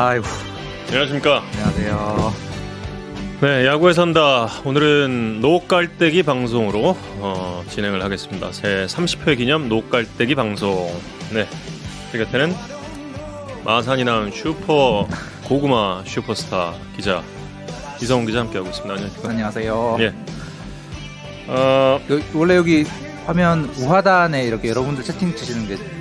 아이고. 안녕하십니까. 안녕하세요. 네, 야구에 산다. 오늘은 노깔대기 방송으로 어, 진행을 하겠습니다. 새 30회 기념 노깔대기 방송. 네, 제 곁에는 마산이 나온 슈퍼 고구마 슈퍼스타 기자 이성훈 기자 함께하고 있습니다. 안녕하십니까. 안녕하세요. 예. 어, 여, 원래 여기 화면 우하단에 이렇게 여러분들 채팅 치시는 게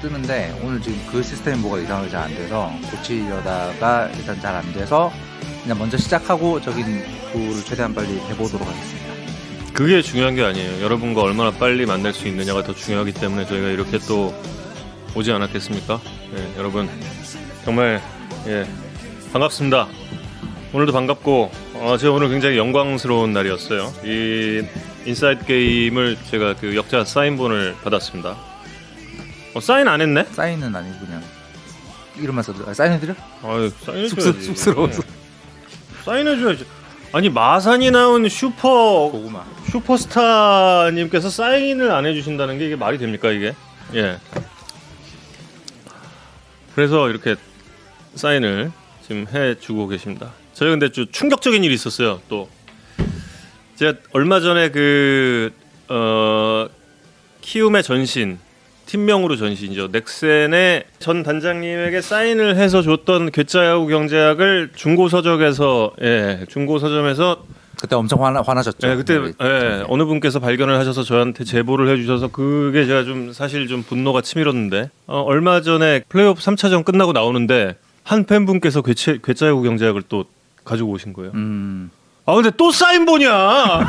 뜨는데 오늘 지금 그 시스템이 뭐가 이상하게 잘 안 돼서 고치려다가 일단 잘 안 돼서 그냥 먼저 시작하고 저긴 구를 최대한 빨리 해보도록 하겠습니다. 그게 중요한 게 아니에요. 여러분과 얼마나 빨리 만날 수 있느냐가 더 중요하기 때문에 저희가 이렇게 또 오지 않았겠습니까? 예, 여러분 정말 예, 반갑습니다. 오늘도 반갑고 어, 제가 오늘 굉장히 영광스러운 날이었어요. 이 Inside Game을 제가 그 역자 사인본을 받았습니다. 어, 사인 안 했네? 사인은 아니고 그냥 이름만 써도 아, 사인해드려? 아유, 사인해줘야지. 쑥스- 쑥스러워서. 예. 사인해줘야지. 아니 마산이 낳은 슈퍼 고구마. 슈퍼스타님께서 사인을 안 해주신다는 게 이게 말이 됩니까 이게? 예. 그래서 이렇게 사인을 지금 해주고 계십니다. 저희 근데 좀 충격적인 일이 있었어요. 또 제가 얼마 전에 그 어, 키움의 전신 팀명으로 전신이죠. 넥센의 전 단장님에게 사인을 해서 줬던 괴짜야구 경제학을 중고 서적에서 예 중고 서점에서 그때 엄청 화나, 화나셨죠? 네, 그때 네. 예, 어느 분께서 발견을 하셔서 저한테 제보를 해주셔서 그게 제가 좀 사실 좀 분노가 치밀었는데 어, 얼마 전에 플레이오프 3차전 끝나고 나오는데 한 팬분께서 괴짜, 괴짜야구 경제학을 또 가지고 오신 거예요. 음, 아 근데 또 사인본이야.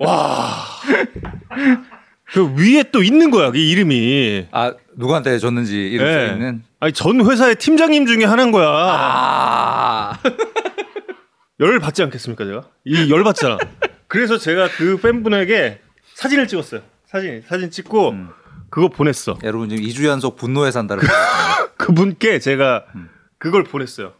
와. 그 위에 또 있는 거야, 그 이름이. 아 누구한테 줬는지 이름 예. 써 있는. 아니 전 회사의 팀장님 중에 하나인 거야. 아, 열 받지 않겠습니까 제가? 이 열 받잖아. 그래서 제가 그 팬분에게 사진을 찍었어요. 사진 사진 찍고 음. 그거 보냈어. 여러분 지금 2주 연속 분노에 산다를 그분께 제가 음. 그걸 보냈어요.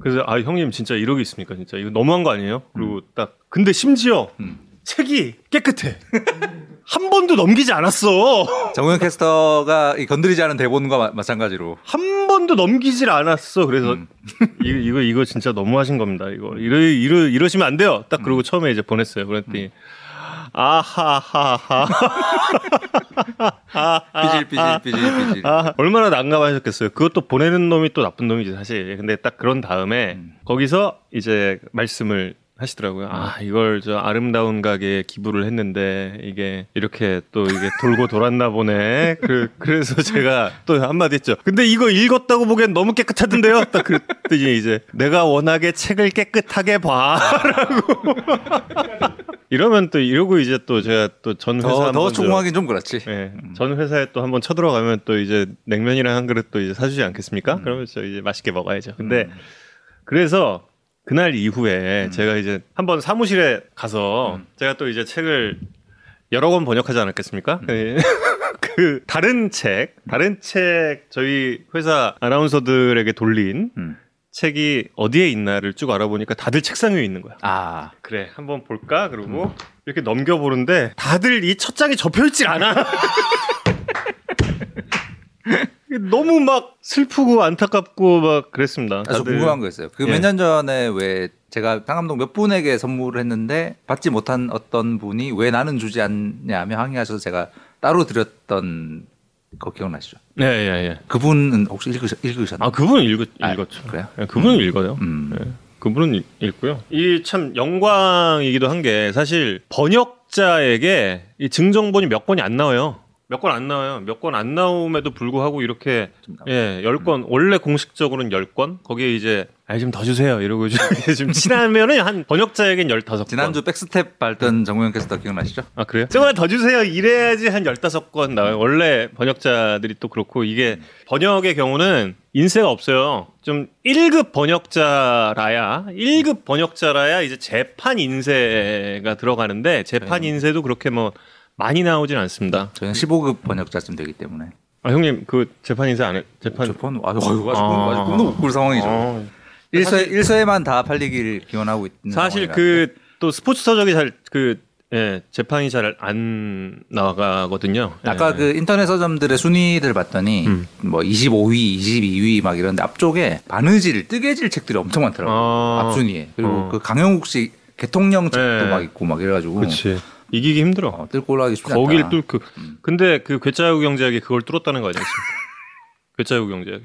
그래서 아 형님 진짜 이러고 있습니까 진짜 이거 너무한 거 아니에요? 그리고 딱 근데 심지어 음. 책이 깨끗해. 한 번도 넘기지 않았어. 정우영 캐스터가 이 건드리지 않은 대본과 마, 마찬가지로 한 번도 넘기질 않았어. 그래서 음. 이거 이거 이거 진짜 너무하신 겁니다. 이거 이러 이러 이러시면 안 돼요. 딱 그러고 처음에 이제 보냈어요. 그랬더니 아하하하. 삐질 삐질 삐질 삐질 아, 얼마나 난감하셨겠어요. 그것도 보내는 놈이 또 나쁜 놈이지 사실. 근데 딱 그런 다음에 음. 거기서 이제 말씀을 하시더라고요. 아 이걸 저 아름다운 가게에 기부를 했는데 이게 이렇게 또 이게 돌고 돌았나 보네. 그 그래서 제가 또 한마디 했죠. 근데 이거 읽었다고 보기엔 너무 깨끗하던데요. 딱 그랬더니 이제 내가 워낙에 책을 깨끗하게 봐라고. 이러면 또 이러고 이제 또 제가 또 전 회사 더, 더 저- 총무하긴 좀 그렇지 네, 전 회사에 또 한번 쳐들어가면 또 이제 냉면이랑 한 그릇 또 이제 사주지 않겠습니까? 그러면 저 이제 맛있게 먹어야죠. 근데 그래서 그날 이후에 제가 이제 한번 사무실에 가서 제가 또 이제 책을 여러 권 번역하지 않았겠습니까? 그- 그 다른 책, 다른 책 저희 회사 아나운서들에게 돌린 음. 책이 어디에 있나를 쭉 알아보니까 다들 책상 위에 있는 거야. 아 그래 한번 볼까? 그러고 이렇게 넘겨보는데 다들 이 첫 장이 접혀있질 않아 너무 막 슬프고 안타깝고 막 그랬습니다 아, 저. 궁금한 거 있어요 그 예. 몇년 전에 왜 제가 상암동 몇 분에게 선물을 했는데 받지 못한 어떤 분이 왜 나는 주지 않냐며 항의하셔서 제가 따로 드렸던 거 기억나시죠? 예, 예, 예. 그분은 혹시 읽으셨, 읽으셨 나요? 아 그분은 읽었, 아, 읽었죠 그래요? 예, 그분은 읽어요 음. 예, 그분은 읽- 읽고요 이 참 영광이기도 한 게 사실 번역자에게 이 증정본이 몇 권이 안 나와요 몇권안 나와요. 몇권안 나옴에도 불구하고 이렇게 예, 10건 원래 공식적으로는 10건. 거기에 이제 아 좀 더 주세요. 이러고 좀, 좀 친하면은 한 번역자에겐 15건. 지난주 백스텝 밟던 정우영 캐스터 기억나시죠? 아 그래요? 조금만 더 주세요. 이래야지 한 15건 나와요. 원래 번역자들이 또 그렇고 이게 번역의 경우는 인쇄가 없어요. 좀 1급 번역자라야 1급 번역자라야 이제 재판 인쇄가 들어가는데 재판 네. 인쇄도 그렇게 뭐 많이 나오진 않습니다. 저희는 15급 번역자쯤 되기 때문에 아 형님 그 재판 인쇄 안 해? 재판 저번 아주 아주 아주 아. 아주 꿈도 못 꿀 상황이죠. 어. 일서에 일서에만 다 팔리길 기원하고 있는 사실. 그 또 스포츠 서적이 잘 그 예, 재판이 잘 안 나가거든요. 아까 예. 그 인터넷 서점들의 순위를 봤더니 음. 뭐 25위, 22위 막 이런데 앞쪽에 바느질, 뜨개질 책들이 엄청 많더라고요. 아, 앞순위에. 그리고 어. 그 강영욱 씨 개통령 책도 네. 막 있고 막 이래가지고 그렇지. 이기기 힘들어. 어, 뚫고 올라가기 쉽지 거길 않다. 뚫고. 음. 근데 그 괴짜야구 경제학이 그걸 뚫었다는 거 아니었습니까? 괴짜야구 경제학.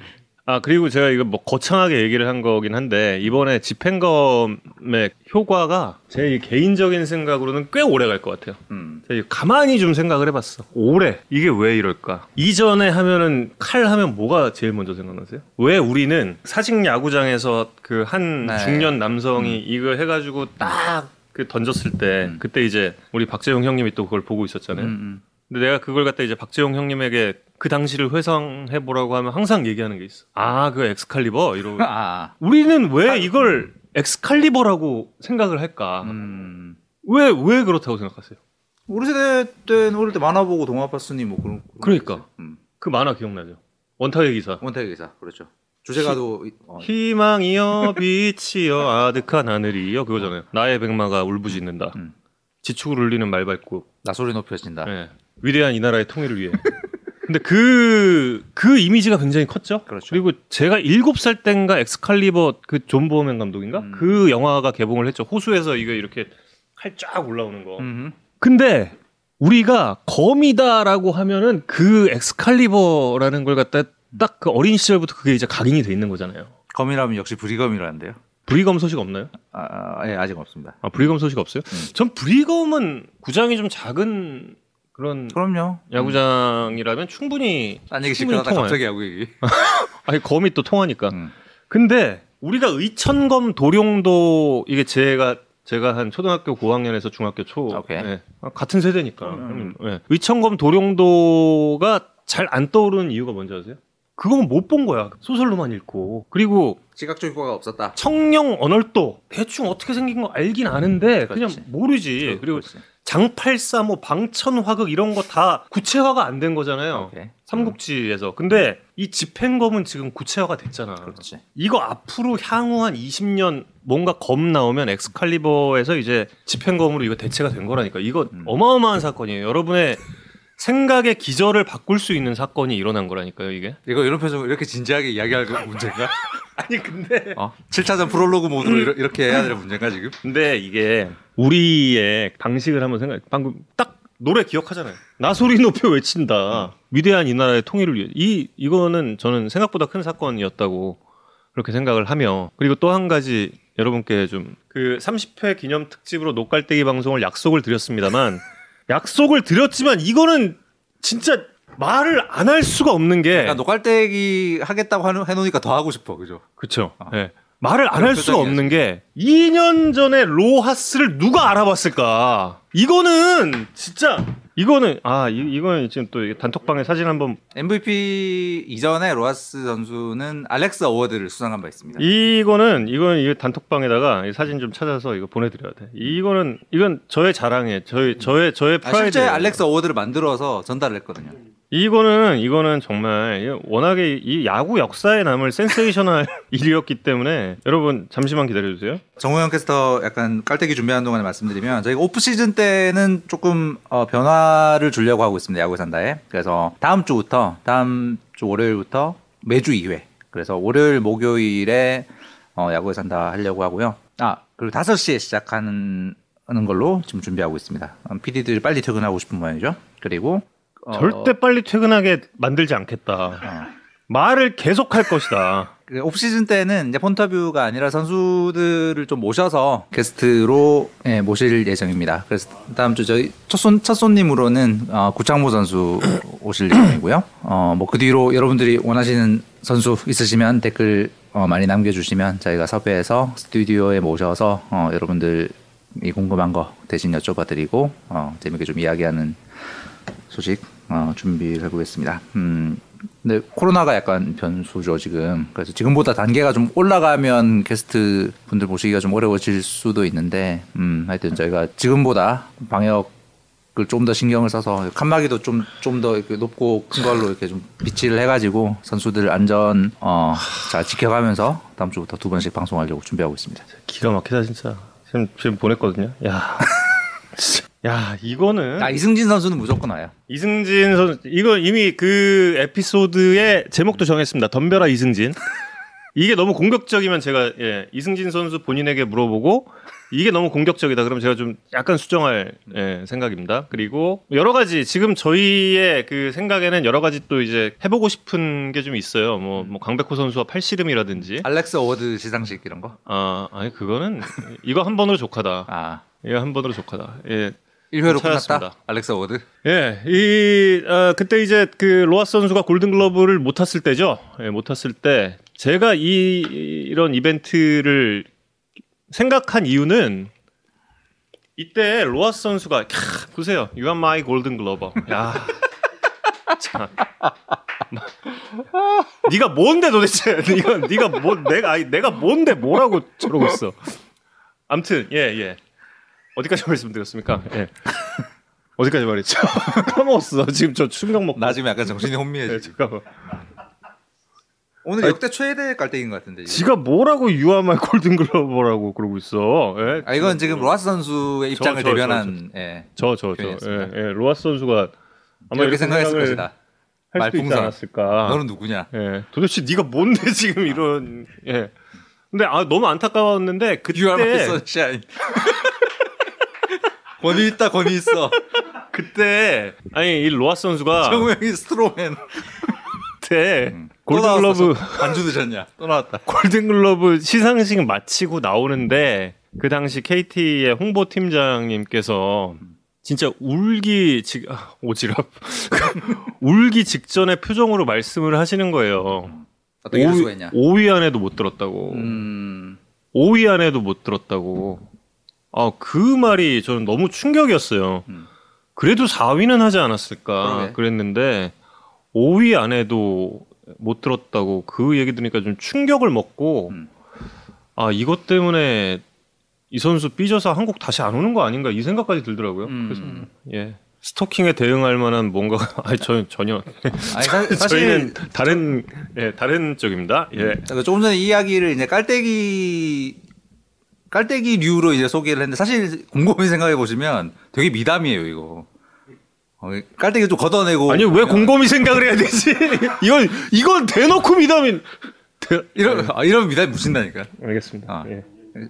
아 그리고 제가 이거 뭐 거창하게 얘기를 한 거긴 한데 이번에 집행검의 효과가 제 개인적인 생각으로는 꽤 오래 갈 것 같아요. 음. 제가 가만히 좀 생각을 해봤어. 오래 이게 왜 이럴까? 이전에 하면은 칼 하면 뭐가 제일 먼저 생각나세요? 왜 우리는 사직 야구장에서 그한 네. 중년 남성이 이거 해가지고 딱 그 던졌을 때 음. 그때 이제 우리 박재용 형님이 또 그걸 보고 있었잖아요. 음, 근데 내가 그걸 갖다 이제 박재용 형님에게 그 당시를 회상해 보라고 하면 항상 얘기하는 게 있어. 아, 그 엑스칼리버 이러고 음. 아, 우리는 왜 이걸 엑스칼리버라고 생각을 할까? 음. 왜왜 그렇다고 생각하세요? 우리 세대 때는 어릴 때 만화 보고 동화 봤으니 뭐 그런. 그런 그러니까. 음. 그 만화 기억나죠? 원탁의 기사. 원탁의 기사 그렇죠. 주제가도 어, 희망이여 빛이여 아득한 하늘이여 그거잖아요. 나의 백마가 울부짖는다. 음. 지축을 울리는 말발굽 소리 높여진다. 예. 위대한 이 나라의 통일을 위해. 근데 그, 그 이미지가 굉장히 컸죠? 그렇죠. 리고 제가 일곱 살 땐가 엑스칼리버 그 존 보어맨 감독인가? 음. 그 영화가 개봉을 했죠. 호수에서 이거 이렇게 칼 쫙 올라오는 거. 음. 근데 우리가 검이다라고 하면은 그 엑스칼리버라는 걸 갖다 딱 그 어린 시절부터 그게 이제 각인이 돼 있는 거잖아요. 검이라면 역시 브리검이라는데요. 브리검 소식 없나요? 아, 아, 예, 아직 없습니다. 아, 브리검 소식 없어요? 음. 전 브리검은 구장이 좀 작은 그런 그럼요. 야구장이라면 충분히 딴 얘기 시끄러다. 갑자기 야구 얘기. 아니 검이 또 통하니까. 음. 근데 우리가 의천검 도룡도 이게 제가 제가 한 초등학교 고학년에서 중학교 초. 아, 같은 세대니까. 음. 예. 의천검 도룡도가 잘 안 떠오르는 이유가 뭔지 아세요? 그건 못 본 거야. 소설로만 읽고. 그리고 시각적 효과가 없었다. 청령 언얼도 대충 어떻게 생긴 거 알긴 아는데 그냥 그렇지. 모르지. 그리고 그렇지. 장팔사 뭐 방천화극 이런 거 다 구체화가 안 된 거잖아요. 오케이. 삼국지에서. 근데 이 집행검은 지금 구체화가 됐잖아. 그렇지. 이거 앞으로 향후 한 20년 뭔가 검 나오면 엑스칼리버에서 이제 집행검으로 이거 대체가 된 거라니까. 이거 음. 어마어마한 사건이에요. 여러분의 생각의 기절을 바꿀 수 있는 사건이 일어난 거라니까요, 이게. 이거 이런 표정 이렇게 진지하게 이야기할 그 문제인가? 아니 근데 어? 7차전 프롤로그 모드로 이렇게 해야 될 문제인가 지금? 근데 이게 우리의 방식을 한번 생각. 방금 딱 노래 기억하잖아요. 나 소리 높여 외친다. 위대한 이 나라의 통일을 위해. 이 이거는 저는 생각보다 큰 사건이었다고 그렇게 생각을 하며 그리고 또 한 가지 여러분께 좀 그 30회 기념 특집으로 녹갈대기 방송을 약속을 드렸습니다만 약속을 드렸지만 이거는 진짜 말을 안 할 수가 없는 게 그러니까 노깔때기 하겠다고 해놓으니까 더 하고 싶어, 그죠? 그렇죠. 어. 예. 말을 안 할 수가 없는 게 2년 전에 로하스를 누가 알아봤을까? 이거는 진짜 이거는 아 이, 이거는 지금 또 단톡방에 사진 한번 MVP 이전에 로하스 선수는 알렉스 award를 수상한 바 있습니다. 이거는 이거는 이 단톡방에다가 이 사진 좀 찾아서 이거 보내드려야 돼. 이거는 이건 저의 자랑이에요. 저의 저의 저의 아, 프라이드. 실제 알렉스 award를 만들어서 전달을 했거든요. 이거는 이거는 정말 이- 워낙에 이 야구 역사에 남을 센세이셔널 일이었기 때문에 여러분 잠시만 기다려 주세요. 정우영 캐스터 약간 깔때기 준비하는 동안에 말씀드리면 저희가 오프 시즌 때는 조금 어, 변화를 주려고 하고 있습니다. 야구 산다에. 그래서 다음 주부터 다음 주 월요일부터 매주 2회. 그래서 월요일 목요일에 어, 야구에 산다 하려고 하고요. 아 그리고 5시에 시작하는 하는 걸로 지금 준비하고 있습니다. PD들이 빨리 퇴근하고 싶은 모양이죠. 그리고 어, 절대 빨리 퇴근하게 만들지 않겠다. 어, 말을 계속 할 것이다. 그 오프시즌 때는 이제 폰터뷰가 아니라 선수들을 좀 모셔서 게스트로 예, 모실 예정입니다. 그래서 다음 주 저희 첫, 손, 첫 손님으로는 어, 구창모 선수 오실 예정이고요. 어, 뭐 그 뒤로 여러분들이 원하시는 선수 있으시면 댓글 어, 많이 남겨주시면 저희가 섭외해서 스튜디오에 모셔서 어, 여러분들이 궁금한 거 대신 여쭤봐드리고 어, 재밌게 좀 이야기하는 소식 어, 준비를 해보겠습니다. 음, 근데 코로나가 약간 변수죠 지금. 그래서 지금보다 단계가 좀 올라가면 게스트 분들 모시기가 좀 어려워질 수도 있는데, 음, 하여튼 저희가 지금보다 방역 을 좀 더 신경을 써서 칸막이도 좀 좀 더 높고 큰 걸로 이렇게 좀 비치를 해가지고 선수들 안전 어, 잘 지켜가면서 다음 주부터 두 번씩 방송하려고 준비하고 있습니다. 기가 막히다 진짜. 지금 지금 보냈거든요. 야. 야 이거는 아 이승진 선수는 무조건 와요. 이승진 선수 이거 이미 그 에피소드의 제목도 정했습니다. 덤벼라 이승진. 이게 너무 공격적이면 제가 예, 이승진 선수 본인에게 물어보고 이게 너무 공격적이다. 그럼 제가 좀 약간 수정할 예, 생각입니다. 그리고 여러 가지 지금 저희의 그 생각에는 여러 가지 또 이제 해보고 싶은 게 좀 있어요. 뭐, 뭐 강백호 선수와 팔씨름이라든지. 알렉스 award 시상식 이런 거. 아 아니 그거는 이거 한 번으로 족하다. 아 이거 한 번으로 족하다. 예. 1회로 찾았습니다. 끝났다. 알렉스 award. 예, 이 어, 그때 이제 그 로하스 선수가 골든글러브를 못 탔을 때죠. 예, 못 탔을 때 제가 이 이런 이벤트를 생각한 이유는 이때 로하스 선수가 캬, 보세요, You are my golden glover. 야, 참. 네가 뭔데 도대체? 네가 네가 뭐 내가 아니, 내가 뭔데 뭐라고 저러고 있어. 암튼 예 예. 어디까지 말씀드렸습니까? 예. 어디까지 말했죠? 까먹었어. 지금 저 충격 먹고. 나 지금 약간 정신이 예, 혼미해. 지금. 잠깐만. 오늘 역대 최대 깔때기인 것 같은데. 지금. 지가 뭐라고 유아말 골든글러버라고 그러고 있어. 예? 아 이건 지금 로하스 선수의 저, 입장을 저, 대변한 예. 저, 저, 저. 예, 예. 로하스 선수가 아마 이렇게 생각했을 것이다. 할 수도 있지 말풍선. 않았을까. 너는 누구냐? 예. 도대체 네가 뭔데 지금 이런 예. 근데 아 너무 안타까웠는데 그때 my sunshine. 권위 있다 권위 있어. 그때 아니 이 로하스 선수가 정우영이 스트로맨. 그때 또 나왔어. 골든글러브 저 반주 드셨냐? 또 나왔다. 골든글러브 시상식 마치고 나오는데 그 당시 KT의 홍보 팀장님께서 진짜 울기 직 아, 오지랖 울기 직전의 표정으로 말씀을 하시는 거예요. 어떻게 이럴 수가 있냐? 5위 안에도 못 들었다고. 음. 5위 안에도 못 들었다고. 아, 그 말이 저는 너무 충격이었어요. 음. 그래도 4위는 하지 않았을까 그러게. 그랬는데 5위 안에도 못 들었다고 그 얘기 들으니까 좀 충격을 먹고 음. 아, 이것 때문에 이 선수 삐져서 한국 다시 안 오는 거 아닌가 이 생각까지 들더라고요. 음. 그래서 예. 스토킹에 대응할 만한 뭔가가 아니 저 전혀 아니 사, 사실 저희는 다른 예, 다른 쪽입니다. 예. 그러니까 조금 전에 이 이야기를 이제 깔때기 깔때기류로 이제 소개를 했는데 사실 곰곰이 생각해 보시면 되게 미담이에요 이거. 어, 깔때기 좀 걷어내고 아니 왜 곰곰이 생각을 해야 되지? 이건 이건 대놓고 미담인. 대... 이런 아, 이런 미담이 묻힌다니까. 알겠습니다. 아. 예.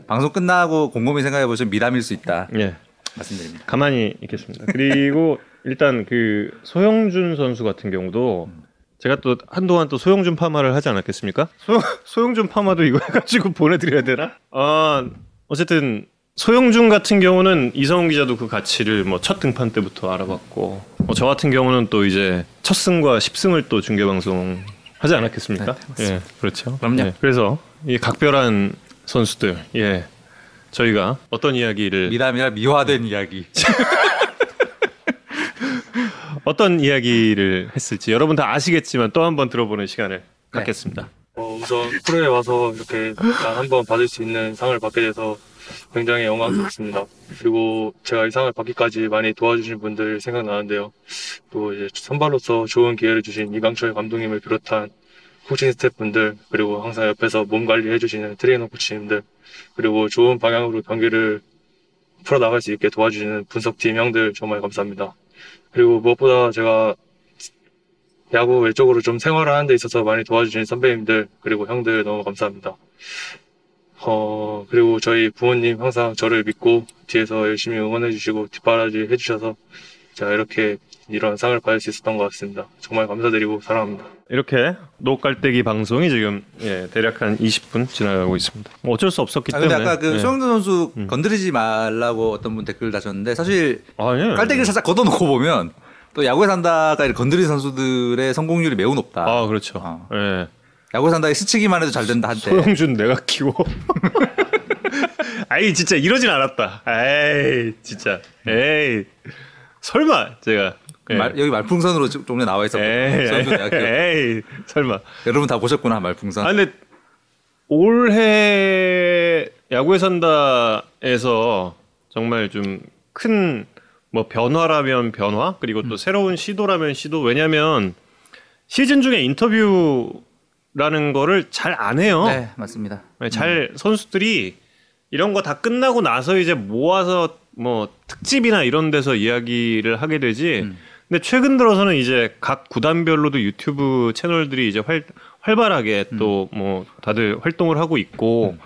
방송 끝나고 곰곰이 생각해 보시면 미담일 수 있다 예. 말씀드립니다. 가만히 있겠습니다. 그리고 일단 그 소영준 선수 같은 경우도 제가 또 한동안 또 소영준 파마를 하지 않았겠습니까? 소, 소영준 파마도 이거 해가지고 보내드려야 되나? 아 어쨌든 소영준 같은 경우는 이성훈 기자도 그 가치를 뭐 첫 등판 때부터 알아봤고 뭐 저 같은 경우는 또 이제 첫 승과 10승을 또 중계 방송 하지 않았겠습니까? 예, 그렇죠. 그럼요. 예, 그래서 이 각별한 선수들, 예, 저희가 어떤 이야기를 미담이라 미화된 이야기. 어떤 이야기를 했을지 여러분 다 아시겠지만 또 한 번 들어보는 시간을 네. 갖겠습니다. 어, 우선 프로에 와서 이렇게 한번 받을 수 있는 상을 받게 돼서 굉장히 영광스럽습니다. 그리고 제가 이 상을 받기까지 많이 도와주신 분들 생각나는데요. 또 이제 선발로서 좋은 기회를 주신 이강철 감독님을 비롯한 코칭 스태프분들 그리고 항상 옆에서 몸 관리해 주시는 트레이너 코치님들 그리고 좋은 방향으로 경기를 풀어 나갈 수 있게 도와주시는 분석팀 형들 정말 감사합니다. 그리고 무엇보다 제가 야구 외적으로 좀 생활을 하는 데 있어서 많이 도와주신 선배님들 그리고 형들 너무 감사합니다. 어 그리고 저희 부모님 항상 저를 믿고 뒤에서 열심히 응원해 주시고 뒷바라지 해주셔서 제가 이렇게 이런 상을 받을 수 있었던 것 같습니다. 정말 감사드리고 사랑합니다. 이렇게 노깔대기 방송이 지금 예, 대략 한 20분 지나가고 있습니다. 뭐 어쩔 수 없었기 아 근데 때문에. 아까 그 예. 소영준 선수 음. 건드리지 말라고 어떤 분 댓글 다셨는데 사실 아, 예. 깔때기를 살짝 걷어놓고 보면 또 야구에 산다가 건드린 선수들의 성공률이 매우 높다. 아 그렇죠. 어. 예. 야구에 산다에 스치기만 해도 잘 된다 한때. 소영준 내가 키워. 아이 진짜 이러진 않았다. 에이 진짜. 에이 설마 제가. 예. 말- 여기 말풍선으로 좀 전에 나와 있었고 에이. 에이, 설마. 여러분 다 보셨구나 말풍선. 아 근데 올해 야구에 산다에서 정말 좀 큰 뭐 변화라면 변화 그리고 음. 또 새로운 시도라면 시도 왜냐면 시즌 중에 인터뷰라는 거를 잘 안 해요. 네 맞습니다. 네, 잘 선수들이 이런 거 다 끝나고 나서 이제 모아서 뭐 특집이나 이런 데서 이야기를 하게 되지. 음. 근데 최근 들어서는 이제 각 구단별로도 유튜브 채널들이 이제 활, 활발하게 또 뭐 다들 활동을 하고 있고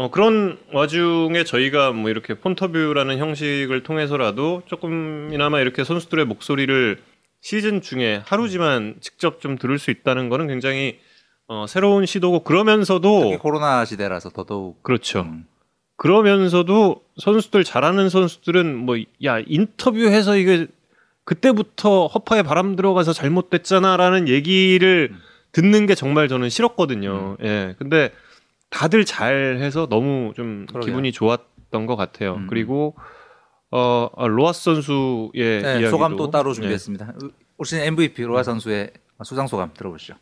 어, 그런 와중에 저희가 뭐 이렇게 폰터뷰라는 형식을 통해서라도 조금이나마 이렇게 선수들의 목소리를 시즌 중에 하루지만 직접 좀 들을 수 있다는 거는 굉장히 어, 새로운 시도고 그러면서도 코로나 시대라서 더더욱 그렇죠. 음. 그러면서도 선수들 잘하는 선수들은 뭐 야 인터뷰해서 이게 그때부터 허파에 바람 들어가서 잘못됐잖아라는 얘기를 듣는 게 정말 저는 싫었거든요. 예. 근데 다들 잘해서 너무 좀 그러게요. 기분이 좋았던 것 같아요. 음. 그리고 어 아, 로아스 선수의 네, 이야기도 소감 또 따로 예. 준비했습니다. 올 시즌 MVP 로아 선수의 수상 소감 들어보시죠.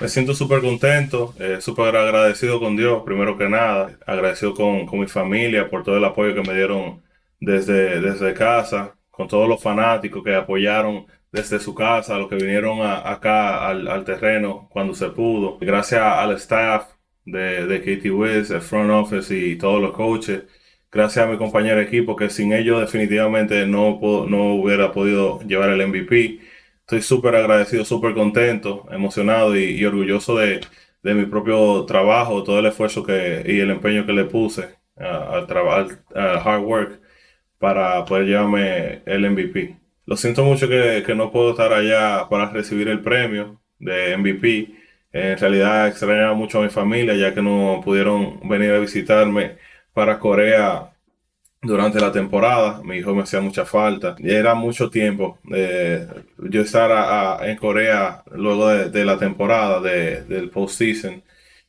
Me siento súper contento, eh, súper agradecido con Dios, primero que nada, agradecido con, con mi familia por todo el apoyo que me dieron desde, desde casa, con todos los fanáticos que apoyaron desde su casa, los que vinieron a- acá al, al terreno cuando se pudo. Gracias al staff de, de KT Wiz, el front office y todos los coaches. Gracias a mi compañero de equipo que sin ellos definitivamente no, puedo- no hubiera podido llevar el MVP. Estoy súper agradecido, súper contento, emocionado y, y orgulloso de, de mi propio trabajo, todo el esfuerzo que, y el empeño que le puse al trabajo, al hard work para poder llevarme el MVP. Lo siento mucho que, que no puedo estar allá para recibir el premio de MVP. En realidad extrañaba mucho a mi familia ya que no pudieron venir a visitarme para Corea durante la temporada. Mi hijo me hacía mucha falta. Era mucho tiempo eh, yo estar a- a- en Corea luego de, la temporada de, del postseason.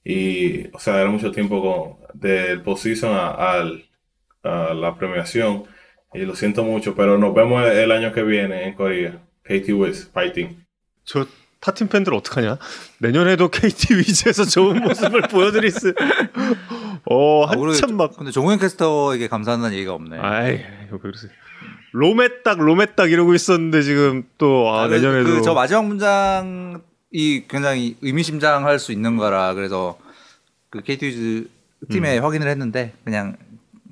Y, o sea, era mucho tiempo con, del postseason a, a la premiación. Y lo siento mucho, pero nos vemos el año que viene en Corea. KT Wiz, fighting. 저 타팀 팬들 어떡하냐? 내년에도 KT 위즈에서 좋은 모습을 보여드릴 수. 어 아, 한참 막. 근데 종현 캐스터에게 감사한다는 얘기가 없네. 아이 왜 그러세요? 로메딱 로메딱 이러고 있었는데 지금 또 아, 아, 그- 내년에도 그 저 마지막 문장이 굉장히 의미심장할 수 있는 거라 그래서 그 KT 위즈 팀에 확인을 했는데 그냥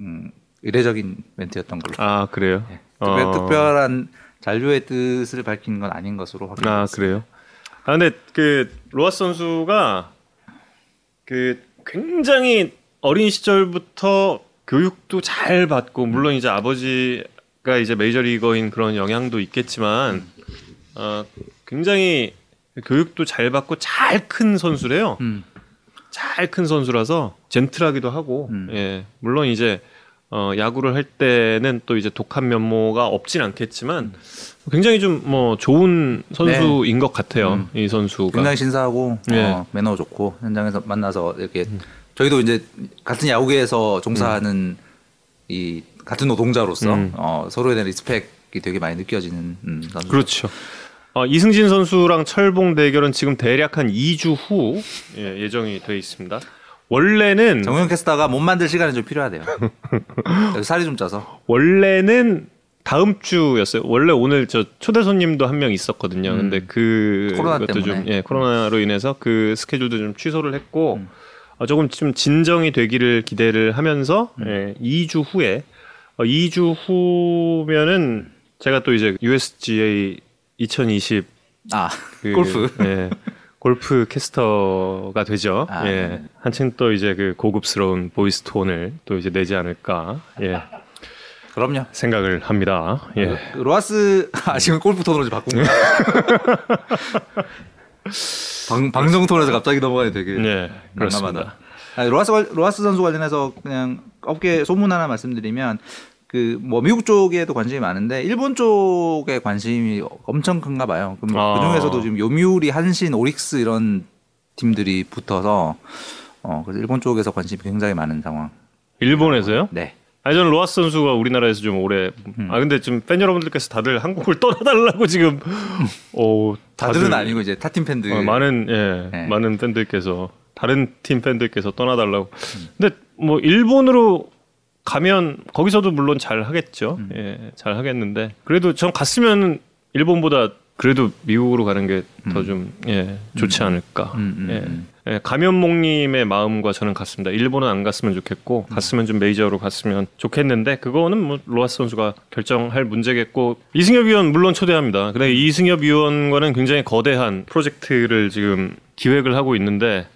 음, 의례적인 멘트였던 걸로. 아 그래요? 특별, 어. 특별한 잔류의 뜻을 밝힌 건 아닌 것으로 아 확인됐습니다. 그래요? 아 근데 그 로아스 선수가 그 굉장히 어린 시절부터 교육도 잘 받고 물론 이제 아버지가 이제 메이저리거인 그런 영향도 있겠지만 어, 굉장히 교육도 잘 받고 잘 큰 선수래요. 음. 잘큰 선수라서 젠틀하기도 하고 음. 예 물론 이제 어, 야구를 할 때는 또 이제 독한 면모가 없진 않겠지만 굉장히 좀 뭐 좋은 선수인 것 같아요 음. 이 선수가 굉장히 신사하고 예. 어, 매너 좋고 현장에서 만나서 이렇게 저희도 이제 같은 야구계에서 종사하는 이 같은 노동자로서 음. 어, 서로에 대한 리스펙이 되게 많이 느껴지는 음, 선수. 그렇죠. 어, 이승진 선수랑 철봉 대결은 지금 대략 한 2주 후 예, 예정이 돼 있습니다. 원래는 정우영 캐스터가 몸 만들 시간이 좀 필요하대요. 살이 좀 쪄서. 원래는 다음 주였어요. 원래 오늘 저 초대 손님도 한 명 있었거든요. 음. 근데 그 코로나 것도 좀 때문에. 예, 코로나로 인해서 그 스케줄도 좀 취소를 했고 음. 어, 조금 좀 진정이 되기를 기대를 하면서 음. 예, 2주 후에 어, 2주 후면은 제가 또 이제 USGA 2020 아 그, 골프. 예, 골프 캐스터가 되죠. 아, 예. 네. 한층 또 이제 그 고급스러운 voice 톤을 또 이제 내지 않을까. 예. 그럼요. 생각을 합니다. 예. 그 로아스 아 지금 골프 톤으로 바꾼 거야. 방, 방송 톤에서 갑자기 넘어가니 되게 네, 그렇습니다. 아니, 로아스 관- 로아스 선수 관련해서 그냥 업계 소문 하나 말씀드리면 그 뭐 미국 쪽에도 관심이 많은데 일본 쪽에 관심이 엄청 큰가 봐요. 그, 아. 그 중에서도 지금 요미우리, 한신, 오릭스 이런 팀들이 붙어서 어 그래서 일본 쪽에서 관심이 굉장히 많은 상황. 일본에서요? 네. 아니 저는 로아스 선수가 우리나라에서 좀 오래 음. 아 근데 지금 팬 여러분들께서 다들 한국을 떠나달라고 지금 어 다들은 아니고 이제 타팀 팬들. 어, 많은 예 네. 많은 팬들께서 다른 팀 팬들께서 떠나달라고. 근데 뭐 일본으로 가면 거기서도 물론 잘 하겠죠. 음. 예, 잘 하겠는데 그래도 전 갔으면 일본보다 그래도 미국으로 가는 게 더좀 예, 좋지 않을까. 음, 음, 예. 음. 예, 감염목님의 마음과 저는 같습니다. 일본은 안 갔으면 좋겠고 갔으면 좀 메이저로 갔으면 좋겠는데 그거는 뭐 로하스 선수가 결정할 문제겠고 이승엽 위원 물론 초대합니다. 근데 이승엽 위원과는 굉장히 거대한 프로젝트를 지금 기획을 하고 있는데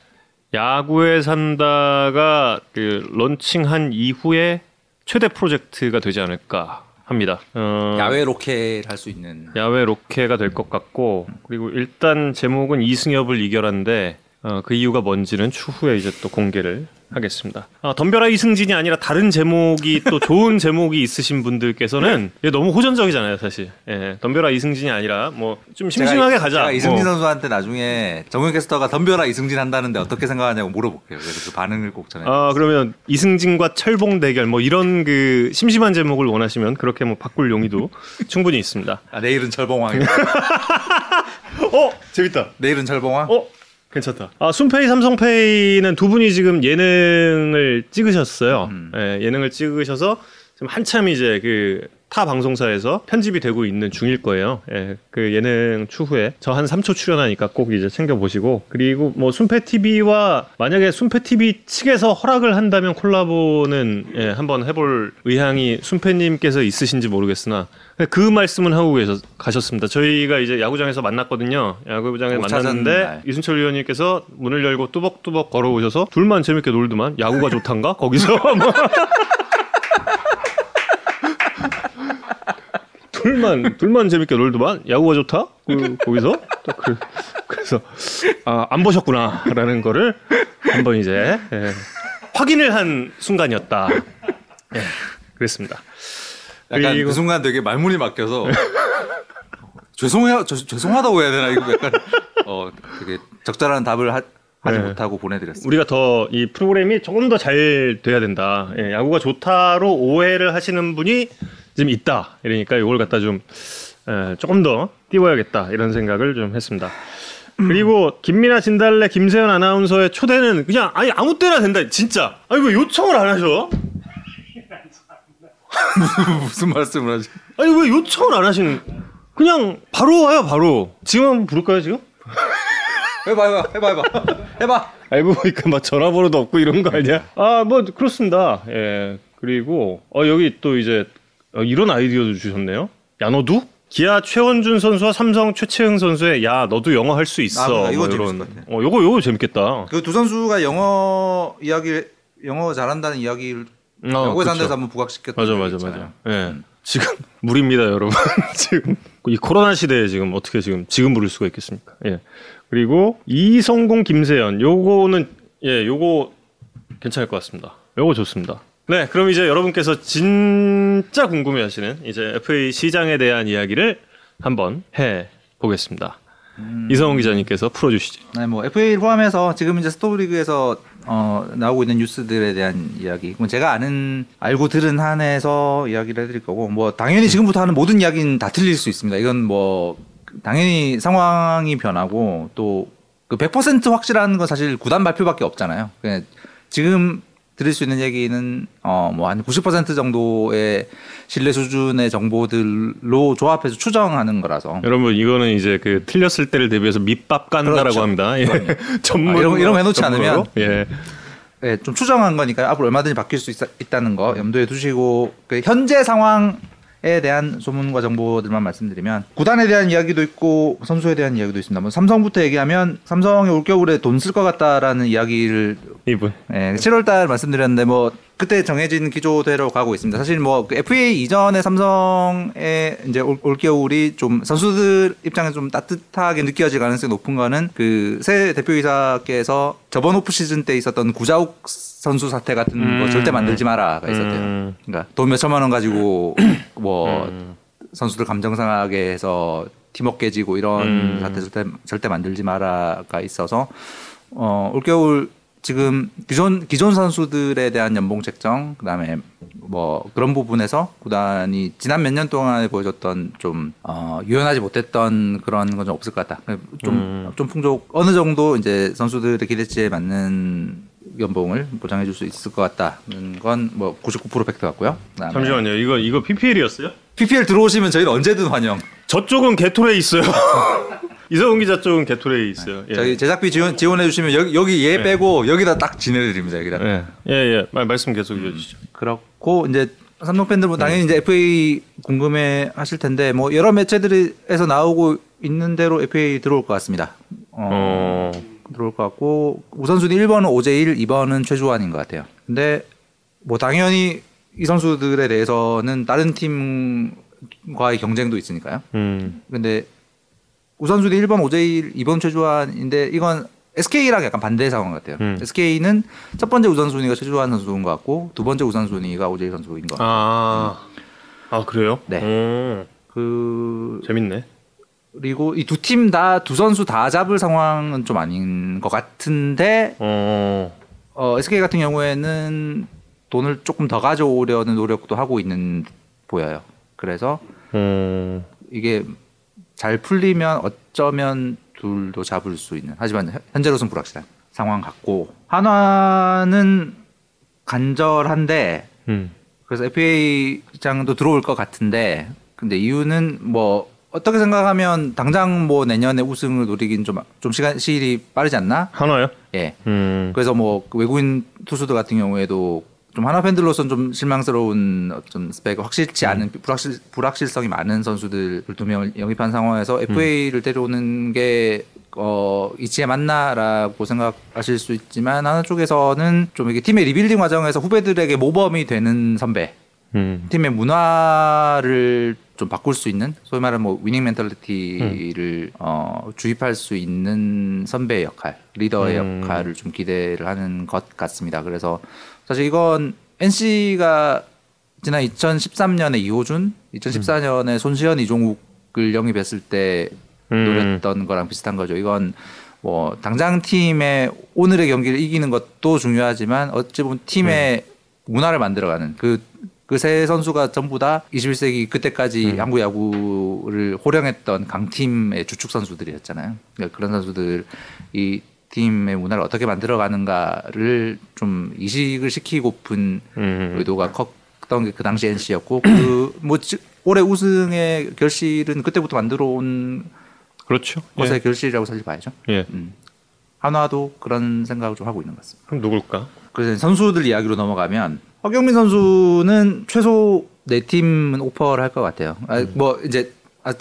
야구에 산다가 그 런칭한 이후에 최대 프로젝트가 되지 않을까 합니다. 어, 야외 로켓 할 수 있는 야외 로케가 될 것 같고 그리고 일단 제목은 이승엽을 이겨라인데 어, 그 이유가 뭔지는 추후에 이제 또 공개를 하겠습니다. 아, 덤벼라 이승진이 아니라 다른 제목이 또 좋은 제목이 있으신 분들께서는 이게 너무 호전적이잖아요, 사실. 예, 덤벼라 이승진이 아니라 뭐 좀 심심하게 제가, 가자. 제가 이승진 뭐. 선수한테 나중에 정현 캐스터가 덤벼라 이승진 한다는데 어떻게 생각하냐고 물어볼게요. 그래서 그 반응을 꼭 전해. 아 그러면 이승진과 철봉 대결 뭐 이런 그 심심한 제목을 원하시면 그렇게 뭐 바꿀 용의도 충분히 있습니다. 아, 내일은 철봉왕. 어 재밌다. 내일은 철봉왕. 어 괜찮다. 아 순페이 삼성페이는 두 분이 지금 예능을 찍으셨어요. 음. 예, 예능을 찍으셔서 지금 한참 이제 그 타 방송사에서 편집이 되고 있는 중일 거예요. 예, 그 예능 추후에 저 한 3초 출연하니까 꼭 이제 챙겨 보시고 그리고 뭐 순페 TV와 만약에 순페 TV 측에서 허락을 한다면 콜라보는 예, 한번 해볼 의향이 순페님께서 있으신지 모르겠으나 그 말씀은 하고 계셔, 가셨습니다. 저희가 이제 야구장에서 만났거든요. 야구장에 못 찾은 만났는데 날. 이순철 위원님께서 문을 열고 뚜벅뚜벅 걸어오셔서 둘만 재밌게 놀더만 야구가 좋단가 거기서 둘만 둘만 재밌게 놀더만 야구가 좋다 그, 거기서 딱 그, 그래서 아, 안 보셨구나라는 거를 한번 이제 예, 확인을 한 순간이었다. 예, 그랬습니다. 약간 그리고- 그 순간 되게 말문이 막혀서 죄송해요, 저- 죄송하다고 해야 되나 이거 약간 어 되게 적절한 답을 하, 지 네. 못하고 보내드렸습니다. 우리가 더 이 프로그램이 조금 더 잘 돼야 된다. 예, 야구가 좋다로 오해를 하시는 분이 지금 있다. 이러니까 이걸 갖다 좀 예, 조금 더 띄워야겠다 이런 생각을 좀 했습니다. 그리고 김민아 진달래 김세현 아나운서의 초대는 그냥 아니 아무 때나 된다 진짜 아니 왜 요청을 안 하셔? 무슨 말씀을 하지? 아니 왜 요청을 안 하시는 그냥 바로 와요 바로 지금 한번 부를까요 지금? 해봐 해봐 해봐 해봐 해봐. 알고 보니까 막 전화번호도 없고 이런 거 아니야? 아, 뭐 그렇습니다. 예. 그리고 어 여기 또 이제 어, 이런 아이디어도 주셨네요. 야 너도? 기아 최원준 선수와 삼성 최채흥 선수의 야 너도 영어 할 수 있어. 아, 뭐 이거 이런. 재밌을 것 같아. 어 요거 요거 재밌겠다. 그 두 선수가 영어 이야기 영어 잘한다는 이야기를 어, 야구에 산 그쵸. 데서 한번 부각시켰던 맞아 맞아. 맞아. 예. 지금 물입니다 여러분. 지금 이 코로나 시대에 지금 어떻게 지금 지금 물을 수가 있겠습니까? 예. 그리고 이성공 김세연 요거는 예 요거 괜찮을 것 같습니다. 요거 좋습니다. 네, 그럼 이제 여러분께서 진짜 궁금해하시는 이제 FA 시장에 대한 이야기를 한번 해 보겠습니다. 이성훈 기자님께서 풀어주시죠. 네, 뭐 FA를 포함해서 지금 이제 스토리그에서 어, 나오고 있는 뉴스들에 대한 이야기. 그럼 제가 아는 알고 들은 한에서 이야기를 해드릴 거고, 뭐 당연히 지금부터 하는 모든 이야기는 다 틀릴 수 있습니다. 이건 뭐 당연히 상황이 변하고 또 그 100% 확실한 건 사실 구단 발표밖에 없잖아요. 그냥 지금 드릴 수 있는 얘기는 어 뭐 한 90% 정도의 신뢰 수준의 정보들로 조합해서 추정하는 거라서 여러분 이거는 이제 그 틀렸을 때를 대비해서 밑밥 깐다라고 그렇죠. 합니다. 예. 전문 아, 이런- 이런 거 해놓지. 않으면 예. 예, 좀 추정한 거니까 앞으로 얼마든지 바뀔 수 있, 다는거 염두에 두시고 그 현재 상황 에 대한 소문과 정보들만 말씀드리면 구단에 대한 이야기도 있고 선수에 대한 이야기도 있습니다. 뭐 삼성부터 얘기하면 삼성이 올겨울에 돈 쓸 것 같다라는 이야기를 이분. 예, 7월 달 말씀드렸는데 뭐 그때 정해진 기조대로 가고 있습니다. 사실 뭐그 FA 이전에 삼성의 이제 올, 올겨울이 좀 선수들 입장에서 좀 따뜻하게 느껴질 가능성이 높은 거는 그 새 대표이사께서 저번 오프 시즌 때 있었던 구자욱 선수 사태 같은 거 음. 절대 만들지 마라가 있었대요. 음. 그러니까 돈 몇천만 원 가지고 뭐 음. 선수들 감정 상하게 해서 팀워크 깨지고 이런 음. 사태 절대 절대 만들지 마라가 있어서 어 올겨울 지금 기존 기존 선수들에 대한 연봉 책정 그다음에 뭐 그런 부분에서 구단이 지난 몇 년 동안에 보여줬던 좀 어, 유연하지 못했던 그런 건 좀 없을 것 같다. 좀좀 음. 풍족 어느 정도 이제 선수들의 기대치에 맞는 연봉을 보장해 줄 수 있을 것 같다는 건 뭐 99% 팩트 같고요. 잠시만요. 이거 이거 PPL이었어요? PPL 들어오시면 저희는 언제든 환영. 저쪽은 게토레이 있어요. 이성훈 기자 쪽은 게토레이 있어요. 예. 저희 제작비 지원 지원해 주시면 여기 여기 얘 네. 빼고 여기다 딱 지내드립니다. 여기다. 예, 예, 예. 말, 말씀 계속 이어주시죠. 그렇고 이제 삼성 팬들은 네. 당연히 이제 FA 궁금해 하실 텐데 뭐 여러 매체들에서 나오고 있는 대로 FA 들어올 것 같습니다. 어, 어, 들어올 것 같고 우선순위 1번은 오재일, 2번은 최주환인 것 같아요. 근데 뭐 당연히 이 선수들에 대해서는 다른 팀과의 경쟁도 있으니까요. 음, 근데 우선순위 1번 오재일, 2번 최주환인데 이건 SK랑 약간 반대 상황 같아요. 음. SK는 첫 번째 우선순위가 최주환 선수인 것 같고 두 번째 우선순위가 오재일 선수인 것 같고 아, 아 그래요? 네. 오, 그 재밌네. 그리고 이 두 팀 다 두 선수 다 잡을 상황은 좀 아닌 것 같은데 어, 어, SK 같은 경우에는 돈을 조금 더 가져오려는 노력도 하고 있는 보여요. 그래서 어, 이게 잘 풀리면 어쩌면 둘도 잡을 수 있는 하지만 현- 현재로서는 불확실한 상황 같고 한화는 간절한데 음, 그래서 FA 장도 들어올 것 같은데 근데 이유는 뭐 어떻게 생각하면 당장 뭐 내년에 우승을 노리긴 좀 좀 시간 시일이 빠르지 않나? 한화요? 예. 음, 그래서 뭐그 외국인 투수들 같은 경우에도 좀 한화 팬들로서는 좀 실망스러운 어떤 스펙 확실치 않은 불확실 불확실성이 많은 선수들 두 명을 영입한 상황에서 FA를 데려오는 게 어, 이치에 맞나라고 생각하실 수 있지만 한화 쪽에서는 좀 이게 팀의 리빌딩 과정에서 후배들에게 모범이 되는 선배, 음, 팀의 문화를 좀 바꿀 수 있는 소위 말하는 뭐 winning mentality를 어, 주입할 수 있는 선배의 역할, 리더의 음. 역할을 좀 기대를 하는 것 같습니다. 그래서 사실 이건 NC가 지난 2013년에 이호준, 2014년에 손시헌, 이종욱을 영입했을 때 음. 노렸던 거랑 비슷한 거죠. 이건 뭐 당장 팀의 오늘의 경기를 이기는 것도 중요하지만 어찌 보면 팀의 문화를 만들어가는 그 그 세 선수가 전부 다 21세기 그때까지 한국 야구를 호령했던 강팀의 주축 선수들이었잖아요. 그러니까 그런 선수들 이 팀의 문화를 어떻게 만들어가는가를 좀 이식을 시키고픈 음, 의도가 컸던 게 그 당시 NC였고 그뭐 올해 우승의 결실은 그때부터 만들어 온 그렇죠. 것의 예. 결실이라고 사실 봐야죠. 예. 음. 한화도 그런 생각을 좀 하고 있는 것 같습니다. 그럼 누굴까? 그래서 선수들 이야기로 넘어가면 허경민 선수는 최소 네 팀은 오퍼를 할 것 같아요. 아, 뭐 이제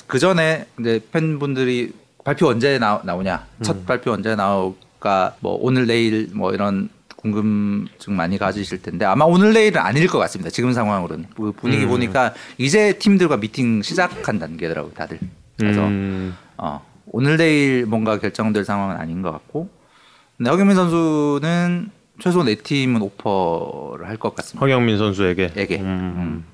그 전에 이제 팬분들이 발표 언제 나, 나오냐, 첫 발표 언제 나올 까, 뭐 오늘 내일 뭐 이런 궁금증 많이 가지실 텐데 아마 오늘 내일은 아닐 것 같습니다. 지금 상황으로는 그 분위기 음. 보니까 이제 팀들과 미팅 시작한 단계더라고요, 다들. 그래서 음, 어, 오늘 내일 뭔가 결정될 상황은 아닌 것 같고 근데 허경민 선수는 최소 네 팀은 오퍼를 할 것 같습니다. 허경민 선수에게. 에게. 음,